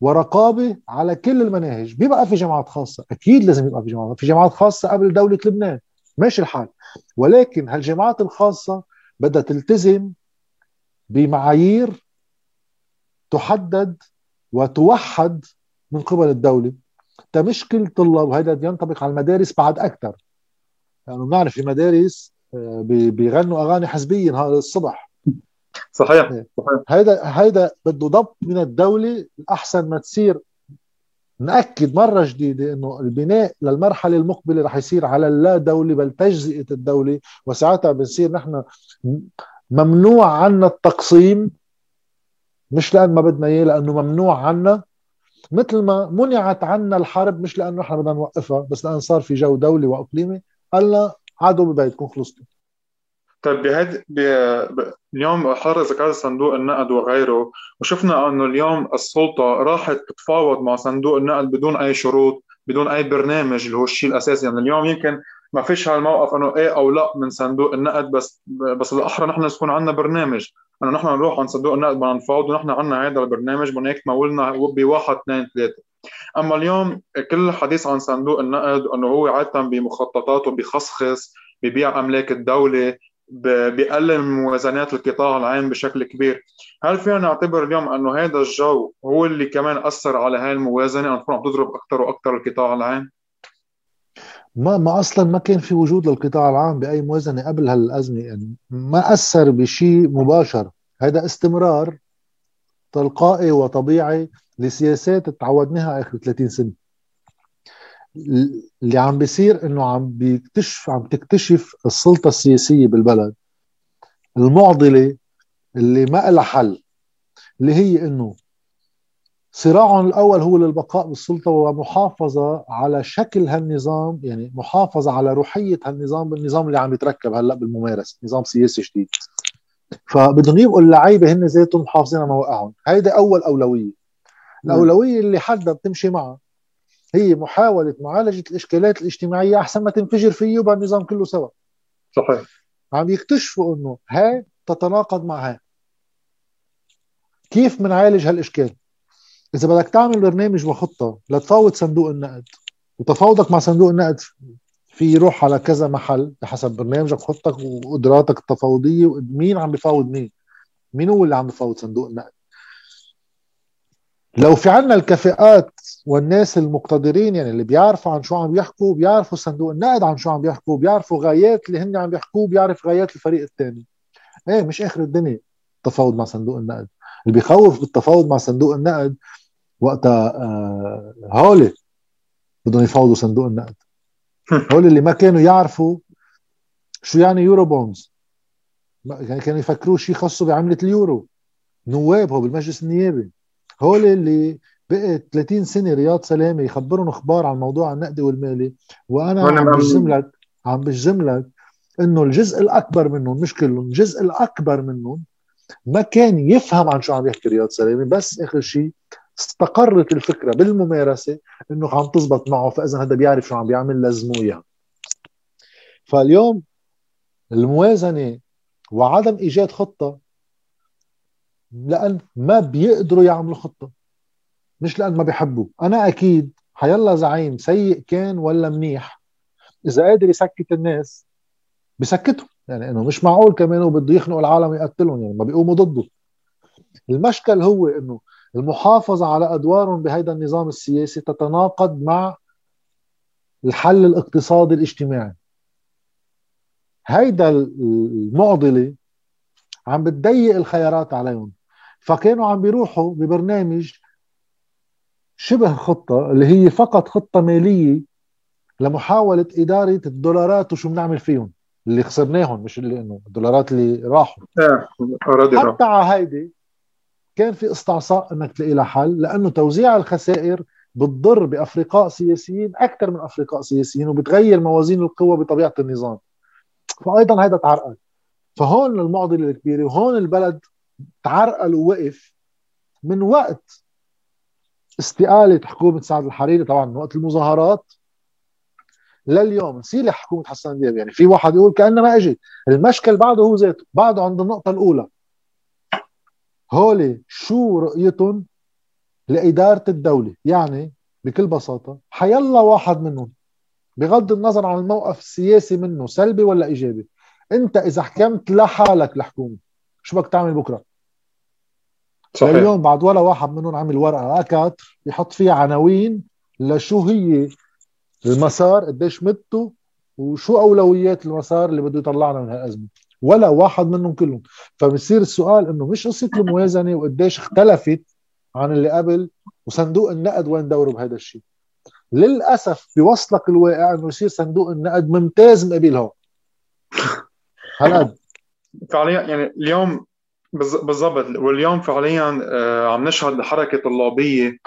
ورقابة على كل المناهج. بيبقى في جامعات خاصة. أكيد لازم يبقى في جامعات في جامعات خاصة قبل دولة لبنان. ماشي الحال. ولكن هالجامعات الخاصة بدها تلتزم بمعايير تحدد وتوحد من قبل الدولة. مش كل طلاب وهذا ينطبق على المدارس بعد أكثر لأنه يعني بنعرف في مدارس آه، بيغنوا أغاني حزبية نهار الصبح. صحيح إيه. صحيح. هيدا هيدا بده ضبط من الدولة الأحسن ما تصير. نأكد مرة جديدة إنه البناء للمرحلة المقبلة رح يصير على اللا دولة بل تجزئة الدولة. وساعتها بنصير نحن ممنوع عنا التقسيم مش لأن ما بدنا إياه لأنه ممنوع عنا. مثل ما منعت عنا الحرب مش لأنه إحنا بدنا نوقفها بس لأن صار في جو دولي وإقليمي. قالنا عادوا ببيتكم خلصتوا. طيب بهد ب... ب... اليوم حضرتك ذكرت صندوق النقد وغيره وشفنا إنه اليوم السلطة راحت تتفاوض مع صندوق النقد بدون أي شروط بدون أي برنامج اللي هو الشيء الأساسي. يعني اليوم يمكن ما فيش هالموقف إنه إيه أو لا من صندوق النقد بس بس الأحرى نحن يكون عندنا برنامج. انه نحن نروح عند صندوق النقد بدنا نفاوض ونحن عندنا هذا البرنامج بدنا هيك تمولنا بواحد اثنين ثلاثة. أما اليوم كل الحديث عن صندوق النقد إنه هو عادة بمخططاته بخصخص ببيع أملاك الدولة بقلل موازنات القطاع العام بشكل كبير. هل فينا نعتبر اليوم إنه هذا الجو هو اللي كمان أثر على هاي الموازنة؟ انه عم تضرب أكثر وأكثر القطاع العام. ما ما أصلا ما كان في وجود للقطاع العام بأي موازنة قبل هالأزمة يعني ما أثر بشيء مباشر. هذا استمرار تلقائي وطبيعي لسياسات تعودناها آخر 30 سنة. اللي عم بيصير إنه عم بيكتشف عم تكتشف السلطة السياسية بالبلد المعضلة اللي ما لها حل اللي هي إنه صراعهم الأول هو للبقاء بالسلطة ومحافظة على شكل هالنظام يعني محافظة على روحية هالنظام بالنظام اللي عم يتركب هلأ بالممارسه نظام سياسي جديد. فبدهم يبقوا اللعيبة هن ذاتهم محافظين على مواقعهم. هيدي أول أولوية. الأولوية اللي حدا بتمشي معها هي محاولة معالجة الإشكالات الاجتماعية أحسن ما تنفجر فيه وبقى النظام كله سوا. صحيح. عم يكتشفوا إنه هاي تتناقض مع هاي. كيف بنعالج هالإشكال؟ إذا بدك تعمل برنامج وخطة لتفاوض صندوق النقد وتفاوضك مع صندوق النقد في يروح على كذا محل بحسب برنامجك وخطتك وقدراتك التفاوضية ومين عم بفاوض مين؟ مين هو اللي عم بفاوض صندوق النقد؟ لو في عنا الكفاءات والناس المقتدرين يعني اللي بيعرفوا عن شو عم بيحكوا بيعرفوا صندوق النقد عن شو عم بيحكوا بيعرفوا غايات اللي هن عم بيحكوا بيعرف غايات الفريق الثاني إيه مش آخر الدنيا التفاوض مع صندوق النقد. اللي بيخوف بالتفاوض مع صندوق النقد وقتها آه هولي بدهم يفاوضوا صندوق النقد. هول اللي ما كانوا يعرفوا شو يعني يورو بونز. يعني كانوا يفكروا شيء خاصه بعملة اليورو. نواب هو بالمجلس النيابي. هول اللي بقى 30 سنة رياض سلامة يخبرهم أخبار عن موضوع النقدي والمالي. وأنا عم بجزم لك عم بجزم لك إنه الجزء الأكبر منهم مش كلهم الجزء الأكبر منهم ما كان يفهم عن شو عم يحكي رياض سلامة. بس آخر شيء استقرت الفكرة بالممارسة إنه عم تزبط معه فإذا هذا بيعرف شو عم بيعمل لازمه اياها فاليوم الموازنة وعدم إيجاد خطة لأن ما بيقدروا يعملوا خطة مش لأن ما بيحبوا. أنا أكيد حيلا زعيم سيء كان ولا منيح إذا قادر يسكت الناس بسكتهم. يعني إنه مش معقول كمان وبده يخنقوا العالم يقتلهم يعني ما بيقوموا ضده. المشكل هو إنه المحافظة على أدوارهم بهذا النظام السياسي تتناقض مع الحل الاقتصادي الاجتماعي. هيدا المعضلة عم بتضيق الخيارات عليهم. فكانوا عم بيروحوا ببرنامج شبه خطة اللي هي فقط خطة مالية لمحاولة إدارة الدولارات وشو بنعمل فيهم اللي خسرناهم مش اللي إنه الدولارات اللي راحوا. إيه حتى على هيدي كان في استعصاء إنك تلاقي لها حل لأنه توزيع الخسائر بتضر بأفرقاء سياسيين أكثر من أفرقاء سياسيين وبتغير موازين القوى بطبيعة النظام. فايضا هذا تعرقل. فهون المعضلة الكبيرة وهون البلد تعرقل ووقف من وقت استقالة حكومة سعد الحريري طبعا من وقت المظاهرات لليوم. نسيلي حكومة حسن دياب يعني في واحد يقول كانه ما اجت المشكل بعده هو ذاته بعده عند النقطة الأولى. هولي شو رؤيتهم لإدارة الدولة؟ يعني بكل بساطة حيلا واحد منهم بغض النظر عن الموقف السياسي منه سلبي ولا إيجابي أنت إذا حكمت لحالك الحكومة شو بدك تعمل بكرة؟ صحيح. اليوم بعد ولا واحد منهم عمل ورقة أكاتر يحط فيها عناوين لشو هي المسار قديش مدته وشو أولويات المسار اللي بده يطلعنا من هالأزمة. ولا واحد منهم كلهم. فبصير السؤال إنه مش قصة الموازنة وقديش اختلفت عن اللي قبل وصندوق النقد وين دوره بهذا الشيء للأسف بيوصلك الواقع إنه يصير صندوق النقد ممتاز مقابلها هالقد. فعليا يعني اليوم بالضبط واليوم فعليا آه، عم نشهد حركة طلابية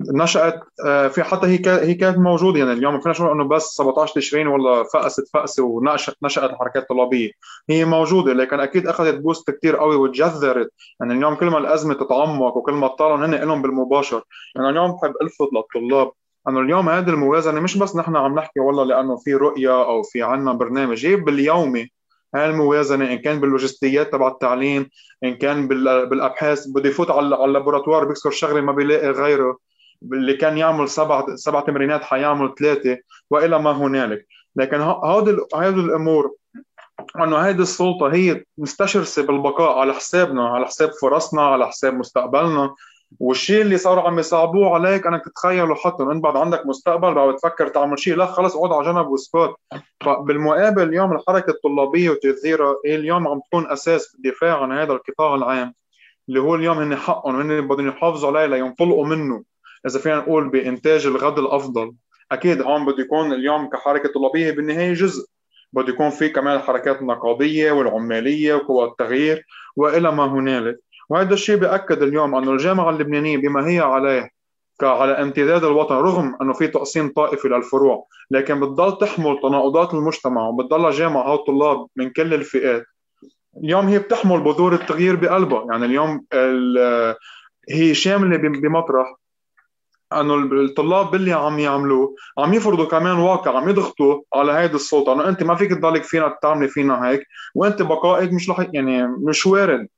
نشأت آه، في حتى هي هي كانت موجودة يعني اليوم ما فينا نقول إنه بس 17 تشرين ولا فقست فقسه ونشأت نشأت الحركات الطلابية. هي موجودة لكن أكيد أخذت بوست كثير قوي وتجذرت. يعني اليوم كل ما الأزمة تتعمق وكل ما طالعوا هن لهم بالمباشر. يعني اليوم بحب ألفت للطلاب إنه اليوم هذه الموازنة مش بس نحن عم نحكي والله لأنه في رؤية أو في عنا برنامج. هي باليومي هاي الموازنة إن كان باللوجستيات تبع التعليم إن كان بالأبحاث بده يفوت على اللابوراتوار بيكسر شغلة ما بيلاقي غيره. اللي كان يعمل سبع سبع تمرينات حيعمل ثلاثة وإلى ما هنالك. لكن هذه هذه الأمور إنه هذه السلطة هي مستشرسة بالبقاء على حسابنا على حساب فرصنا على حساب مستقبلنا. والشيء اللي صاروا عم يصعبوه عليك انك تتخيل وحطه انت بعد عندك مستقبل بعد تفكر تعمل شيء لا خلص اقعد على جنب واسكت فبالمقابل اليوم الحركة الطلابية وتأثيرها اليوم عم تكون أساس الدفاع عن هذا القطاع العام اللي هو اليوم هن حقهم هن بدهم يحافظوا عليه لينطلقوا منه. إذا فينا نقول بإنتاج الغد الأفضل أكيد هون بده يكون اليوم كحركة طلابية بالنهاية جزء. بده يكون في كمان الحركات النقابيه والعمالية وقوى التغيير وإلى ما هنالك. وهذا الشيء بأكد اليوم أن الجامعة اللبنانية بما هي عليه على امتداد الوطن رغم أنه في تقسيم طائفي للفروع لكن بتضل تحمل تناقضات المجتمع وبتضل جامعة هالطلاب من كل الفئات. اليوم هي بتحمل بذور التغيير بقلبها. يعني اليوم هي شاملة بمطرح أنه الطلاب باللي عم يعملوه عم يفرضوا كمان واقع عم يضغطوا على هيدي السلطة. أنه أنت ما فيك تضلك فينا تعملي فينا هيك وأنت بقائك مش رح يعني مش وارد.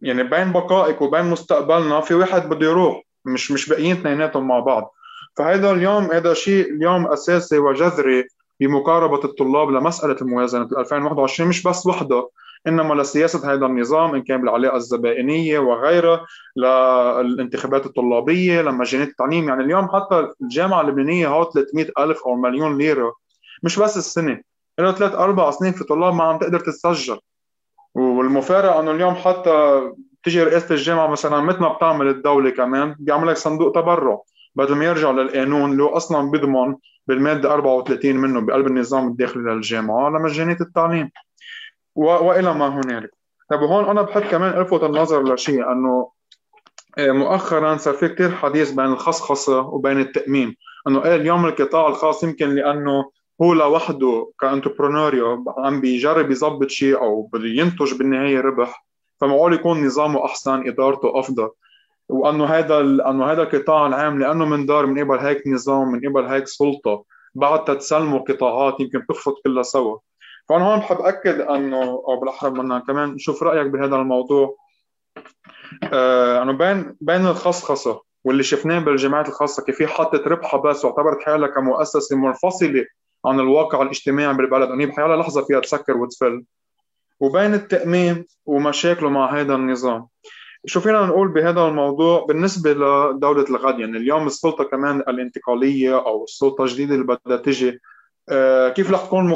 يعني بين بقائك وبين مستقبلنا في واحد بده يروح مش مش باقيين اثنيناتهم مع بعض. فهذا اليوم هذا شيء اليوم أساسي وجذري بمقاربة الطلاب لمسألة الموازنة 2021 مش بس وحده إنما لسياسة هذا النظام إن كان بالعلاقة الزبائنية وغيرها للانتخابات الطلابية لمجانات التعليم. يعني اليوم حتى الجامعة اللبنانية هو 300 ألف أو مليون ليرة. مش بس السنة له ثلاث أربع سنين في طلاب ما عم تقدر تتسجل. والمفارقة إنه اليوم حتى تجي رئاسة الجامعة مثلا مثل ما بتعمل الدولة كمان بيعمل لك صندوق تبرع بدل ما يرجع للقانون اللي هو أصلا بيضمن بالمادة 34 منه بقلب النظام الداخلي للجامعة لمجانيه التعليم. وإلى ما هنالك. طيب هون أنا بحب كمان ألفت النظر لشيء أنه آه، مؤخرا صار في كثير حديث بين الخصخصة وبين التاميم أنه إيه اليوم القطاع الخاص يمكن لأنه هو لوحده كأنتربرونوريو عم بيجرب يظبط شيء أو بده ينتج بالنهاية ربح فمعقول يكون نظامه أحسن إدارته أفضل. وأنه هذا أنه هذا القطاع العام لأنه من دار من قبل هيك نظام من قبل هيك سلطة بعد تتسلموا قطاعات يمكن تخفض كلها سوا. فأنا هون بحب أكد إنه أو بالأحرى بدنا كمان نشوف رأيك بهذا الموضوع. آه إنه بين بين الخصخصة واللي شفناه بالجامعات الخاصة كيف هي حطت ربحها بس واعتبرت حالها كمؤسسة منفصلة عن الواقع الاجتماعي بالبلد. إنه بحيالها لحظة فيها تسكر وتفل. وبين التأمين ومشاكله مع هذا النظام. شو فينا نقول بهذا الموضوع؟ بالنسبة لدولة الغد يعني اليوم السلطة كمان الانتقالية أو السلطة الجديدة اللي بدها تجي آه، كيف رح تكون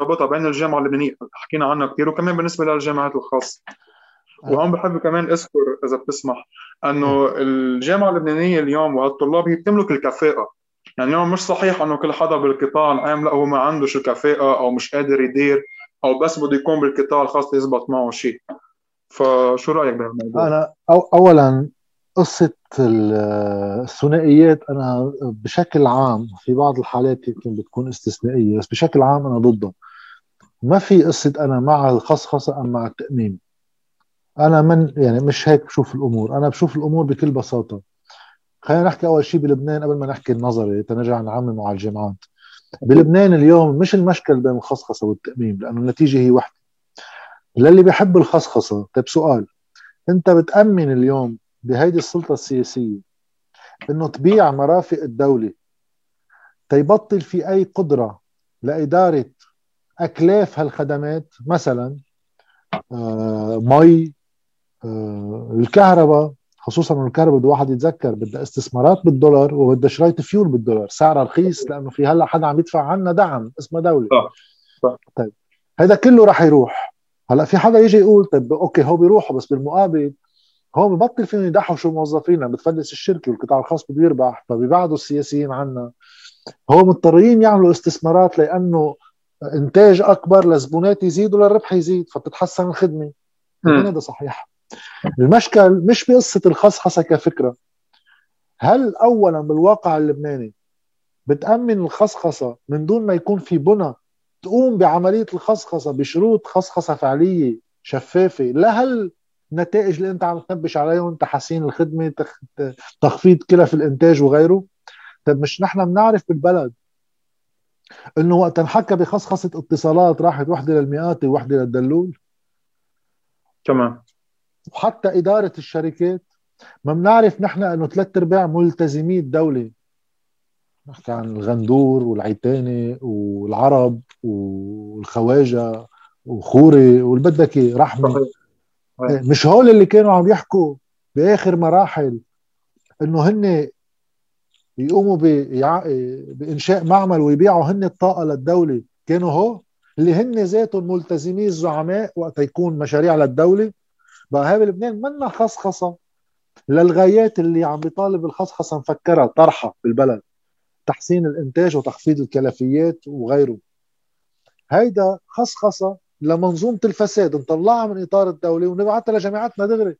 مقاربتها بين الجامعة اللبنانية. حكينا عنها كثير وكمان بالنسبة للجامعات الخاصة. وهون بحب كمان اذكر إذا بتسمح إنه الجامعة اللبنانية اليوم والطلاب هي بتملك الكفاءة. يعني اليوم مش صحيح إنه كل حدا بالقطاع العام لا هو ما عندوش الكفاءة أو مش قادر يدير أو بس بده يكون بالقطاع الخاص يزبط معه شيء. فشو رأيك بهالموضوع؟ أنا أو اولا قصة الثنائيات أنا بشكل عام في بعض الحالات يمكن بتكون استثنائية بس بشكل عام أنا ضدها ما في قصة أنا مع الخصخصة أم مع التامين أنا من يعني مش هيك بشوف الأمور. أنا بشوف الأمور بكل بساطة. خلينا نحكي أول شيء بلبنان قبل ما نحكي النظري تنرجع نعمم على الجامعات. بلبنان اليوم مش المشكل بين الخصخصة والتامين لأنه النتيجة هي واحدة. للي بيحب الخصخصة طيب سؤال. أنت بتأمن اليوم بهيدي السلطة السياسية إنه تبيع مرافق الدولة تيبطل في أي قدرة لإدارة أكلاف هالخدمات مثلا آه مي آه الكهرباء خصوصا إنه الكهرباء بده واحد يتذكر بدها استثمارات بالدولار وبدها شرايط فيول بالدولار سعرها رخيص لأنه في هلأ حدا عم يدفع عنا دعم اسمه دولة. صح صح. طيب هذا كله راح يروح. هلأ في حدا يجي يقول طيب okay هو بيروحوا بس بالمقابل هو ببطل فيهم يدحشوا موظفين لما بتفلس الشركة والقطاع الخاص بده يربح فبيبعدوا السياسيين عنا. هو مضطرين يعملوا استثمارات لأنه إنتاج أكبر لزبونات يزيدوا للربح يزيد فتتحسن الخدمة. هذا صحيح. المشكل مش بقصة الخصخصه كفكرة. هل اولا بالواقع اللبناني بتأمن الخصخصه من دون ما يكون في بنى تقوم بعملية الخصخصه بشروط خصخصه فعلية شفافة؟ لهال النتائج اللي أنت عم تنبش عليهم تحسين الخدمة تخفيض كلف الإنتاج وغيره؟ طيب مش نحن بنعرف بالبلد إنه وقت انحكى بخصخصة اتصالات راحت وحدة للمئات ووحده للدلول. تمام. وحتى إدارة الشركات ما بنعرف نحن إنه ثلاث أرباع ملتزمي الدولة. نحكي عن الغندور والعيتاني والعرب والخواجة وخوري واللي بدك رحمه مش هول اللي كانوا عم يحكوا بآخر مراحل إنه هن يقوموا بإنشاء معمل ويبيعوا هن الطاقة للدولة. كانوا هو؟ اللي هن ذاتهم ملتزمي الزعماء وقت يكون مشاريع للدولة. بقى هاي بلبنان منا خصخصة. للغايات اللي عم بيطالب الخصخصة مفكرها طرحها بالبلد. تحسين الإنتاج وتخفيض الكلفيات وغيره. هيدا خصخصة لمنظومة الفساد. نطلعها من إطار الدولة ونبعثها لجامعاتنا دغري.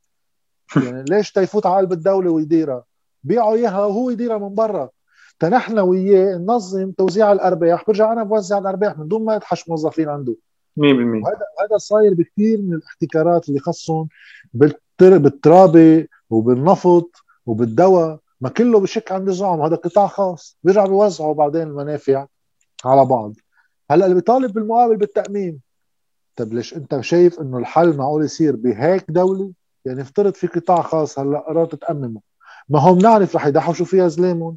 يعني ليش تيفوت على قلب الدولة ويديرها؟ بيعوا إياها وهو يديرها من برا. تنحن وياه ننظم توزيع الأرباح. برجع أنا بوزع الأرباح من دون ما يدحش موظفين عنده. 100% هذا هذا صاير بكثير من الاحتكارات اللي خصهم بالترابة وبالنفط وبالدواء. ما كله بشك عند الزعم هذا قطاع خاص. بيرجعوا بيوزعوا بعدين المنافع على بعض. هلأ اللي بيطالب بالمقابل بالتأمين. طيب ليش أنت شايف إنه الحل معقول يصير بهيك دولة؟ يعني افترض في قطاع خاص هلأ قررت تأممه. ما هم بنعرف رح يدحشوا فيها زلامهم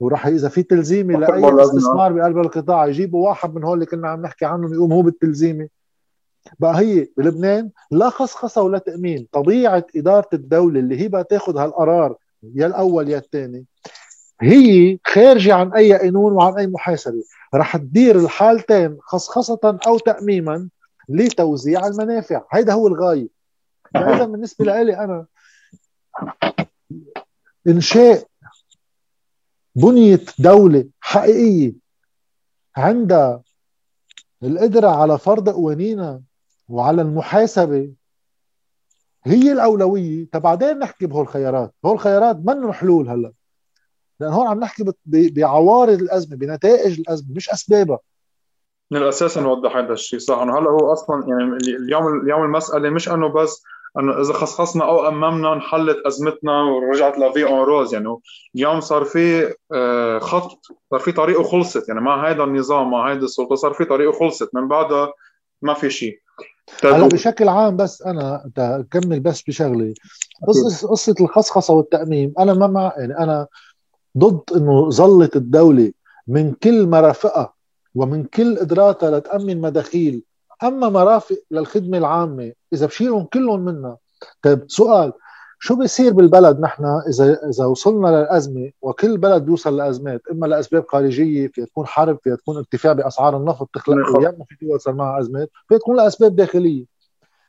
وراح إذا في تلزيمة لأي استثمار بقلب القطاع يجيبوا واحد من هول اللي كنا عم نحكي عنهم يقوم هو بالتلزيمة. بقى هي بلبنان لا خصخصة ولا تأمين. طبيعة إدارة الدولة اللي هي بقى تاخذ هالقرار يا الأول يا الثاني هي خارجة عن أي قانون وعن أي محاسبة. رح تدير الحالتين خصخصة أو تاميما لتوزيع المنافع. هيدا هو الغاية. فاذا بالنسبة لي أنا إنشاء بنية دولة حقيقية عندها القدرة على فرض قوانينها وعلى المحاسبة هي الأولوية. بعدين نحكي بهول الخيارات هول الخيارات منهم حلول هلأ لأن هون عم نحكي بعوارض الأزمة بنتائج الأزمة مش أسبابها. من الأساس نوضح هذا الشيء صح. إنه هلأ هو أصلا يعني اليوم اليوم المسألة مش إنه بس انه إذا خصصنا أو أممنا انحلت أزمتنا ورجعت لفي أون روز يعني اليوم صار في آه، خط صار في طريقه خلصت يعني مع هذا النظام مع هذه السلطة صار في طريقه خلصت من بعدها ما في شيء. هلا بشكل عام بس أنا أكمل بس بشغلة. قصه قصة الخصخصة والتأميم أنا ما مع يعني أنا ضد إنه ظلت الدولة من كل مرافقها ومن كل قدراتها لتأمن مداخيل أما مرافق للخدمة العامة إذا بشيلهم كلهم منها طيب سؤال شو بيصير بالبلد نحن إذا إذا وصلنا للأزمة وكل بلد بيوصل لأزمات إما لأسباب خارجية فيها تكون حرب فيها تكون ارتفاع بأسعار النفط تخلق وياما في دول صار معها أزمات فيها تكون لأسباب داخلية.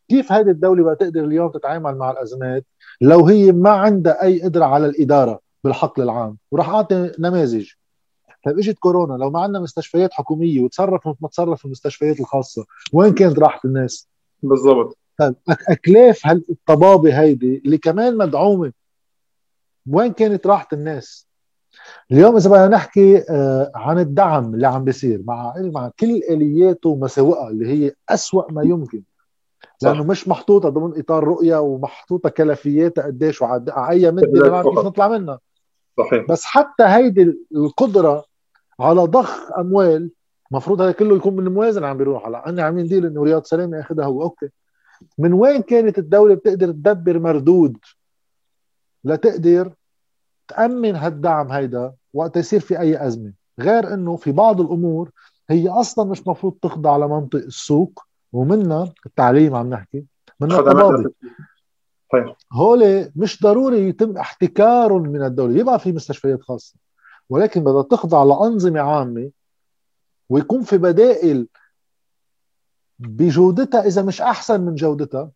كيف هذه الدولة بقى تقدر اليوم تتعامل مع الأزمات لو هي ما عندها أي قدرة على الإدارة بالحقل العام؟ وراح أعطي نماذج. طيب إجت كورونا لو ما عندنا مستشفيات حكومية وتصرف مثل ما تصرف المستشفيات الخاصة وين كانت راحت الناس؟ بالضبط طيب أكلاف هالطبابه هيدي اللي كمان مدعومة وين كانت راحت الناس؟ اليوم إذا بدنا نحكي آه، عن الدعم اللي عم بيصير مع مع كل آلياته ومساوئها اللي هي أسوأ ما يمكن لأنه صح. مش محطوطة ضمن إطار رؤية ومحطوطة كلفياتها قديش وعلى اي مدة ما كيف نطلع منها صحيح بس حتى هيدي القدرة على ضخ أموال المفروض هذا كله يكون من الموازنة عم بيروح. هلا أنا عم قول إنه رياض سلامة ياخذها هو. okay. من وين كانت الدولة بتقدر تدبر مردود لتقدر تأمن هالدعم هيدا وقت يصير في أي أزمة؟ غير إنه في بعض الأمور هي أصلا مش مفروض تخضع لمنطق السوق ومنها التعليم عم نحكي منها الطبابه طيب. هول مش ضروري يتم احتكارهم من الدولة. يبقى في مستشفيات خاصة. ولكن بدها تخضع لأنظمة عامة ويكون في بدائل بجودتها إذا مش أحسن من جودتها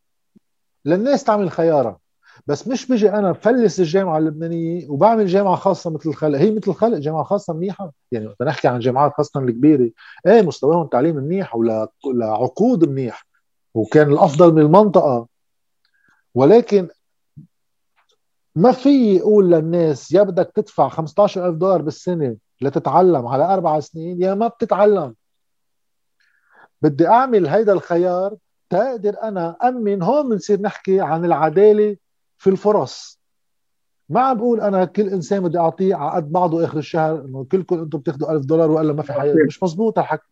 للناس تعمل خيارها. بس مش بيجي أنا بفلس الجامعة اللبنانية وبعمل جامعة خاصة مثل الخلق. هي مثل الخلق جامعة خاصة منيحة. يعني وقت نحكي عن جامعات خاصة الكبيرة. إيه مستواهم تعليم منيح ولعقود منيح. وكان الأفضل من المنطقة. ولكن ما في يقول للناس يا بدك تدفع 15000 دولار بالسنة لتتعلم على أربع سنين؟ يا ما بتتعلم. بدي أعمل هيدا الخيار تقدر أنا أمن؟ هون بنصير نحكي عن العدالة في الفرص. ما عم بقول أنا كل إنسان بدي أعطيه على قد بعضه آخر الشهر إنه كلكم أنتم بتاخذوا 1000 دولار وإلا ما في حياه مش مزبوط الحكي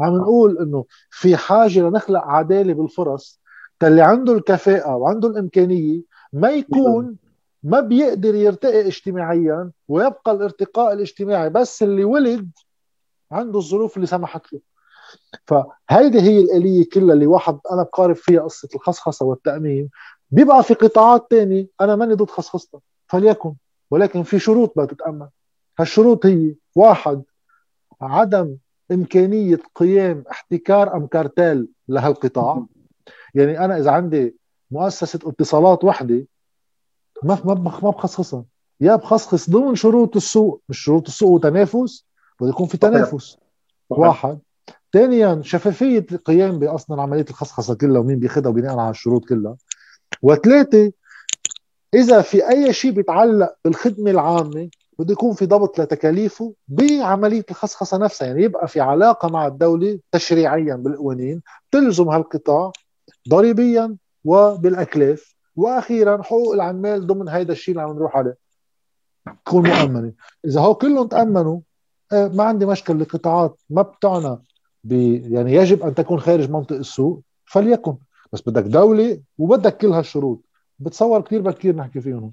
عم نقول إنه في حاجة لنخلق عدالة بالفرص تلي عنده الكفاءة وعنده الإمكانية ما يكون ما بيقدر يرتقي اجتماعيا ويبقى الارتقاء الاجتماعي بس اللي ولد عنده الظروف اللي سمحت له. فهيدي هي الآلية كلها اللي واحد أنا بقارب فيها قصة الخصخصة والتأمين بيبقى في قطاعات تانية أنا ماني ضد خصخصتها فليكن. ولكن في شروط بدها تتأمن هالشروط هي واحد عدم إمكانية قيام احتكار أم كارتيل لهالقطاع. يعني أنا إذا عندي مؤسسة اتصالات وحدة ما ما ما بخصصها يا بخصص ضمن شروط السوق مش شروط السوق وتنافس بده يكون في تنافس. واحد. ثانيا شفافية القيام باصلا عملية الخصخصة كلها ومين بياخذها وبناء على الشروط كلها. وثلاثة إذا في أي شيء بيتعلق بالخدمة العامة بده يكون في ضبط لتكاليفه بعملية الخصخصة نفسها. يعني يبقى في علاقة مع الدولة تشريعيا بالقوانين تلزم هالقطاع ضريبيا وبالأكلاف. وأخيرا حقوق العمال ضمن هيدا الشيء اللي عم نروح عليه. تكون مؤمنة. إذا هو كلهم تأمنوا آه، ما عندي مشكلة. القطاعات ما بتعنى ب يعني يجب أن تكون خارج منطق السوق فليكن. بس بدك دولة وبدك كل هالشروط. بتصور كثير بكير نحكي فيهم.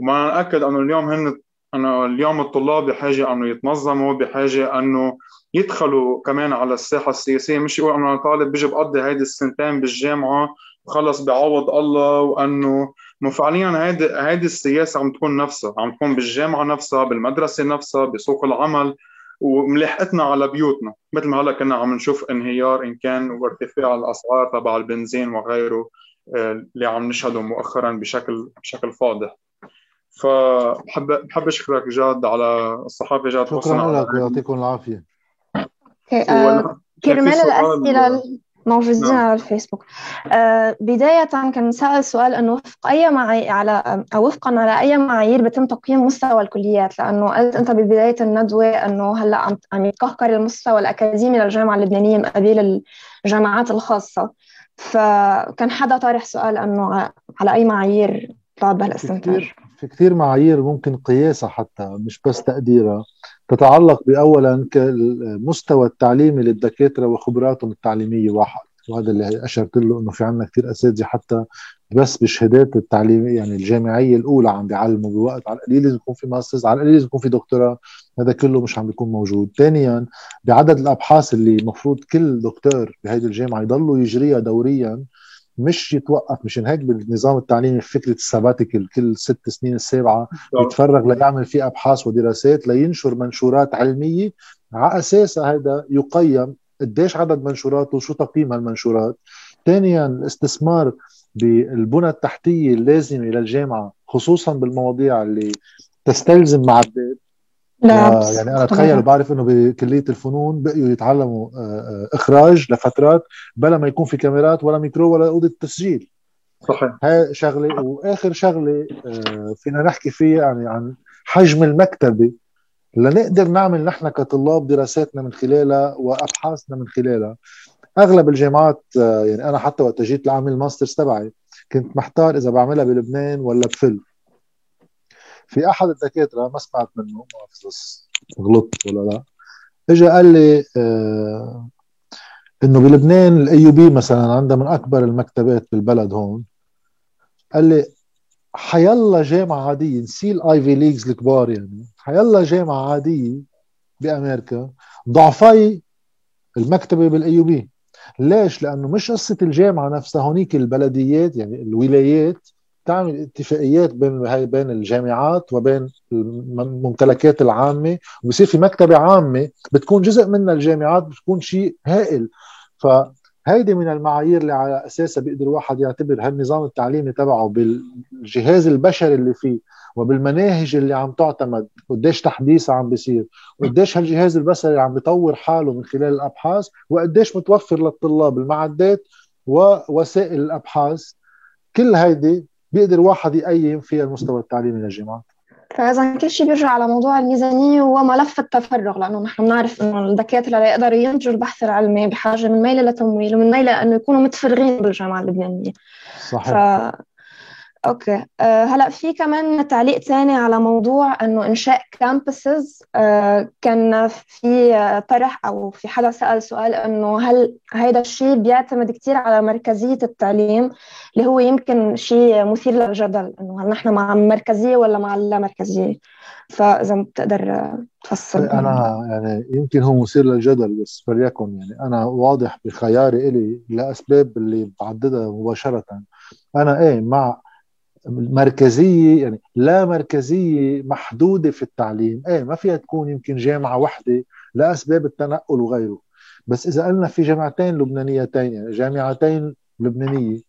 وما ناكد أنه اليوم هن أنه اليوم الطلاب بحاجة أنه يتنظموا بحاجة أنه يدخلوا كمان على الساحة السياسية. مش يقول أنا طالب بيجي بقضي هيدي السنتين بالجامعة وخلص بعوض الله وأنه فعليا هيدي هيدي السياسة عم تكون نفسها عم تكون بالجامعة نفسها بالمدرسة نفسها بسوق العمل وملاحقتنا على بيوتنا. مثل ما هلأ كنا عم نشوف انهيار إن كان وارتفاع الأسعار تبع البنزين وغيره آه، اللي عم نشهده مؤخرا بشكل بشكل فاضح. فبحب بحب أشكرك جاد على الصحافة جاد شكرا لك يعطيكم العافية. آه، كرمال الأسئلة موجودين نعم. على الفيسبوك. آه بداية كان نسأل سؤال أنه وفق أي معايير على أو وفقا على أي معايير بتم تقييم مستوى الكليات؟ لأنه قلت أنت ببداية الندوة أنه هلأ عم عم يتكهكر المستوى الأكاديمي للجامعة اللبنانية مقابل الجامعات الخاصة. فكان حدا طارح سؤال أنه على أي معايير طلب بهالاستنتاج في كثير معايير ممكن قياسها حتى مش بس تقديرها. تتعلق باولا المستوى التعليمي للدكاترة وخبراتهم التعليمية واحد. وهذا اللي أشرت له إنه في عندنا كثير أساتذة حتى بس بالشهادات التعليميه يعني الجامعية الأولى عم بيعلموا بوقت على القليل لازم يكون في ماسترز على القليل لازم يكون في دكتوراه. هذا كله مش عم بيكون موجود. ثانيا بعدد الأبحاث اللي المفروض كل دكتور بهيدي الجامعة يضلوا يجريها دوريا مش يتوقف مشان هيك بالنظام التعليمي فكرة السباتيكل كل ست سنين السابعة يتفرغ ليعمل فيه أبحاث ودراسات لينشر منشورات علمية على اساسها هذا يقيم قديش عدد منشوراته وشو تقييم هالمنشورات. ثانيا الاستثمار بالبنى التحتية اللازمة للجامعة خصوصا بالمواضيع اللي تستلزم معدات. لا آه يعني أنا أتخيل بعرف إنه بكلية الفنون بقيوا يتعلموا آه، آه، إخراج لفترات بلا ما يكون في كاميرات ولا ميكرو ولا أوضة تسجيل. صحيح. هاي شغلة وآخر شغلة آه، فينا نحكي فيها يعني عن حجم المكتبة. لنقدر نعمل نحن كطلاب دراساتنا من خلالها وأبحاثنا من خلالها. أغلب الجامعات يعني أنا حتى وقت جيت لاعمل ال masters تبعي كنت محتار إذا بعملها بلبنان ولا بفل في أحد الدكاترة ما سمعت منه ما بعرف غلطت ولا لا. اجى قال لي آه إنه بلبنان ال AUB مثلا عندها من أكبر المكتبات بالبلد هون. قال لي حيلا جامعة عادية نسي ال Ivy Leagues الكبار يعني. حيلا جامعة عادية بأمريكا ضعفي المكتبة بال AUB ليش؟ لأنه مش قصة الجامعة نفسها هونيك البلديات يعني الولايات تعمل اتفاقيات بين بين الجامعات وبين الممتلكات العامة. وبصير في مكتبة عامة بتكون جزء منها الجامعات بتكون شيء هائل. فهيدي من المعايير اللي على أساسها بيقدر الواحد يعتبر هالنظام التعليمي تبعه بالجهاز البشري اللي فيه وبالمناهج اللي عم تعتمد قديش تحديثها عم بيصير وقديش هالجهاز البشري عم بيطور حاله من خلال الأبحاث وقديش متوفر للطلاب المعدات ووسائل الأبحاث. كل هيدي بيقدر واحد يقيم فيها المستوى التعليمي للجامعات؟ فإذا كل شيء بيرجع على موضوع الميزانية وملف التفرغ لأنه نحن بنعرف إنه الدكاترة ليقدروا ينتجوا البحث العلمي بحاجة من ميلة لتمويل ومن ميلة إنه يكونوا متفرغين بالجامعة اللبنانية. صحيح. ف... okay. أه هلا في كمان تعليق ثاني على موضوع إنه إنشاء campuses أه كان في طرح أو في حدا سأل سؤال إنه هل هذا الشيء بيعتمد كثير على مركزية التعليم اللي هو يمكن شيء مثير للجدل إنه هل نحن مع المركزيه ولا مع اللامركزيه فإذا بتقدر تفصل. أنا يعني يمكن هو مثير للجدل بس فليكن يعني أنا واضح بخياري إلي لأسباب اللي بعددها مباشرة. أنا إيه مع مركزية يعني لا مركزية محدودة في التعليم. إيه ما فيها تكون يمكن جامعة واحدة لاسباب التنقل وغيره. بس إذا قلنا في جامعتين لبنانيتين يعني جامعتين لبنانية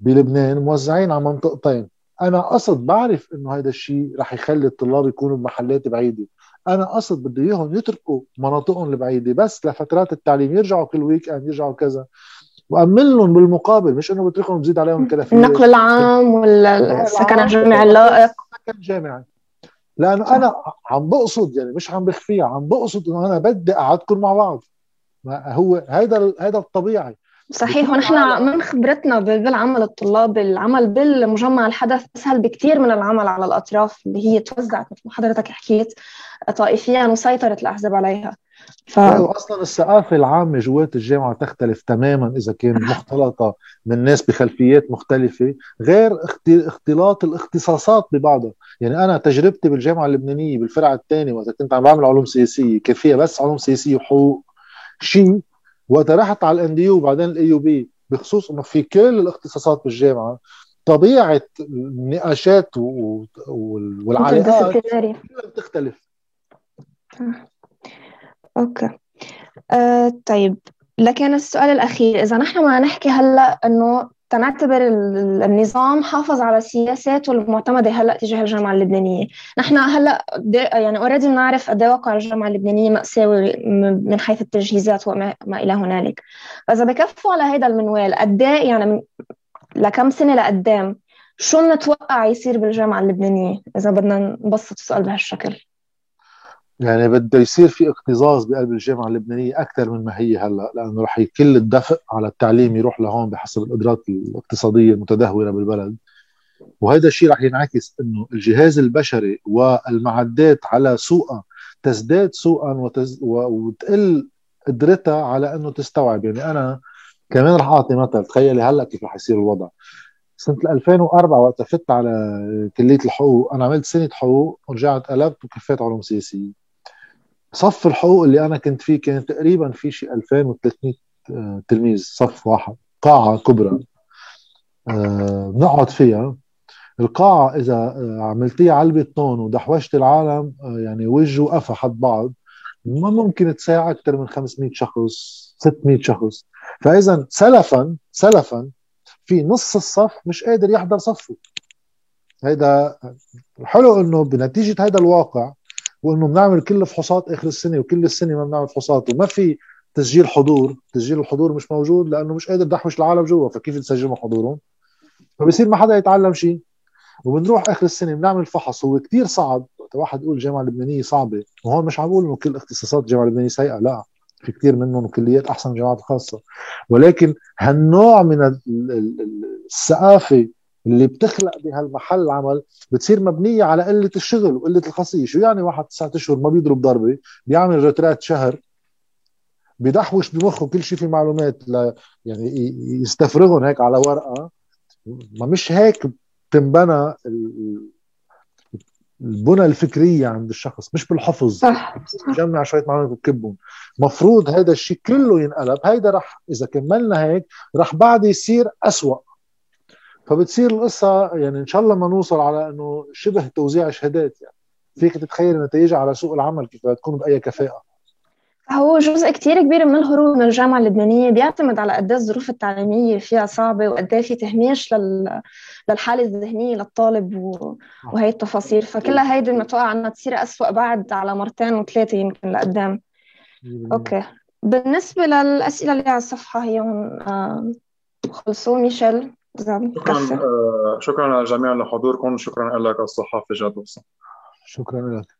بلبنان موزعين على منطقتين. أنا قصد بعرف إنه هذا الشيء رح يخلي الطلاب يكونوا بمحلات بعيدة. أنا قصد بدي إياهم يتركوا مناطقهم البعيدة بس لفترات التعليم يرجعوا كل weekend يرجعوا كذا. وامن لهم بالمقابل مش انه بتركهم بزيد عليهم الكلفيه النقل العام والسكن الجامعي اللائق. السكن الجامعي. لأنه أنا عم بقصد يعني مش عم بخفيها عم بقصد إنه أنا بدي اقعدكم مع بعض. ما هو هذا هذا الطبيعي. صحيح ونحن من خبرتنا بالعمل الطلابي العمل بالمجمع الحدث أسهل بكثير من العمل على الأطراف اللي هي توزعت مثل ما حضرتك حكيت طائفيا وسيطرت الأحزاب عليها. ف... أصلا الثقافة العامة جوات الجامعة تختلف تماما إذا كان مختلطه من ناس بخلفيات مختلفة غير اختلاط الاختصاصات ببعضها. يعني أنا تجربتي بالجامعة اللبنانية بالفرع الثاني وقت كنت عم بعمل علوم سياسية كان فيها بس علوم سياسية وحقوق شيء وقت رحت على ال NDU وبعدين ال AUB بخصوص إنه في كل الاختصاصات بالجامعة طبيعة النقاشات والعلاقات بتختلف. okay. أه طيب لكن السؤال الأخير. إذا نحن ما نحكي هلأ إنه تنعتبر النظام حافظ على سياساته المعتمدة هلأ تجاه الجامعة اللبنانية، نحن هلأ يعني اوريدي بنعرف قد واقع الجامعة اللبنانية مأساوي من حيث التجهيزات وما ما إلى هنالك، فإذا بكفوا على هذا المنوال قد إيه يعني لكم سنة لقدام شو بنتوقع يصير بالجامعة اللبنانية؟ إذا بدنا نبسط السؤال بهالشكل؟ يعني بده يصير في اكتظاظ بقلب الجامعة اللبنانية أكثر من ما هي هلأ لأنه رح كل الدفء على التعليم يروح لهون بحسب القدرات الاقتصادية المتدهورة بالبلد. وهذا الشيء رح ينعكس إنه الجهاز البشري والمعدات على سوقها تزداد سوقا وتز... وتقل قدرتها على إنه تستوعب. يعني أنا كمان رح أعطي مثل تخيلي هلأ كيف رح يصير الوضع. سنة 2004 وقت فت على كلية الحقوق أنا عملت سنة حقوق ورجعت قلبت وكفيت علوم سياسية. صف الحقوق اللي أنا كنت فيه كان تقريبا في شيء 2300 آه، تلميذ صف واحد قاعة كبرى آه، بنقعد فيها. القاعة إذا آه، عملتيها علبة طون ودحوشت العالم يعني وجه وقفا حد بعض ما ممكن تساع أكثر من 500 شخص 600 شخص. فإذا سلفا سلفا في نص الصف مش قادر يحضر صفه. هيدا الحلو إنه بنتيجة هذا الواقع وإنه بنعمل كل فحوصات آخر السنة وكل السنة ما بنعمل فحوصات وما في تسجيل حضور تسجيل الحضور مش موجود لأنه مش قادر دحوش العالم جوا فكيف تسجلوا حضورهم؟ فبصير ما حدا يتعلم شيء. وبنروح آخر السنة بنعمل فحص هو كثير صعب. وقت واحد يقول الجامعة اللبنانيه صعبة وهون مش عم بقول إنه كل اختصاصات الجامعة اللبنانيه سيئة لا. في كثير منهم كليات أحسن من الجامعات الخاصه ولكن هالنوع من الثقافه اللي بتخلق بهالمحل العمل بتصير مبنية على قلة الشغل وقلة الخاصيه، شو يعني واحد تسعة أشهر ما بيضرب ضربة بيعمل ريترات شهر بيدحوش بمخه كل شيء في معلومات ل يعني يستفرغهم هيك على ورقة. ما مش هيك بتنبنى البنى الفكرية عند الشخص مش بالحفظ. صح. جمع شوية معلومات وكبهم مفروض هذا الشيء كله ينقلب. هيدا رح إذا كملنا هيك رح بعد يصير أسوأ. فبتصير القصة يعني إن شاء الله ما نوصل على إنه شبه توزيع شهادات يعني. فيك تتخيل نتائجها على سوق العمل كيف تكون بأي كفاءة. هو جزء كتير كبير من الهروب من الجامعة اللبنانية بيعتمد على قد الظروف التعليمية فيها صعبة وقد في تهميش لل... للحالة الذهنية للطالب و... وهي التفاصيل. فكلها هيدي متوقع إنها تصير أسوأ بعد على مرتين وثلاثة يمكن لقدام. أوكي. بالنسبة للأسئلة اللي على الصفحة هي هون آه، خلصوا ميشيل. شكرا آه، شكرا للجميع لحضوركم شكرا لك الصحافي جاد شكرا لك.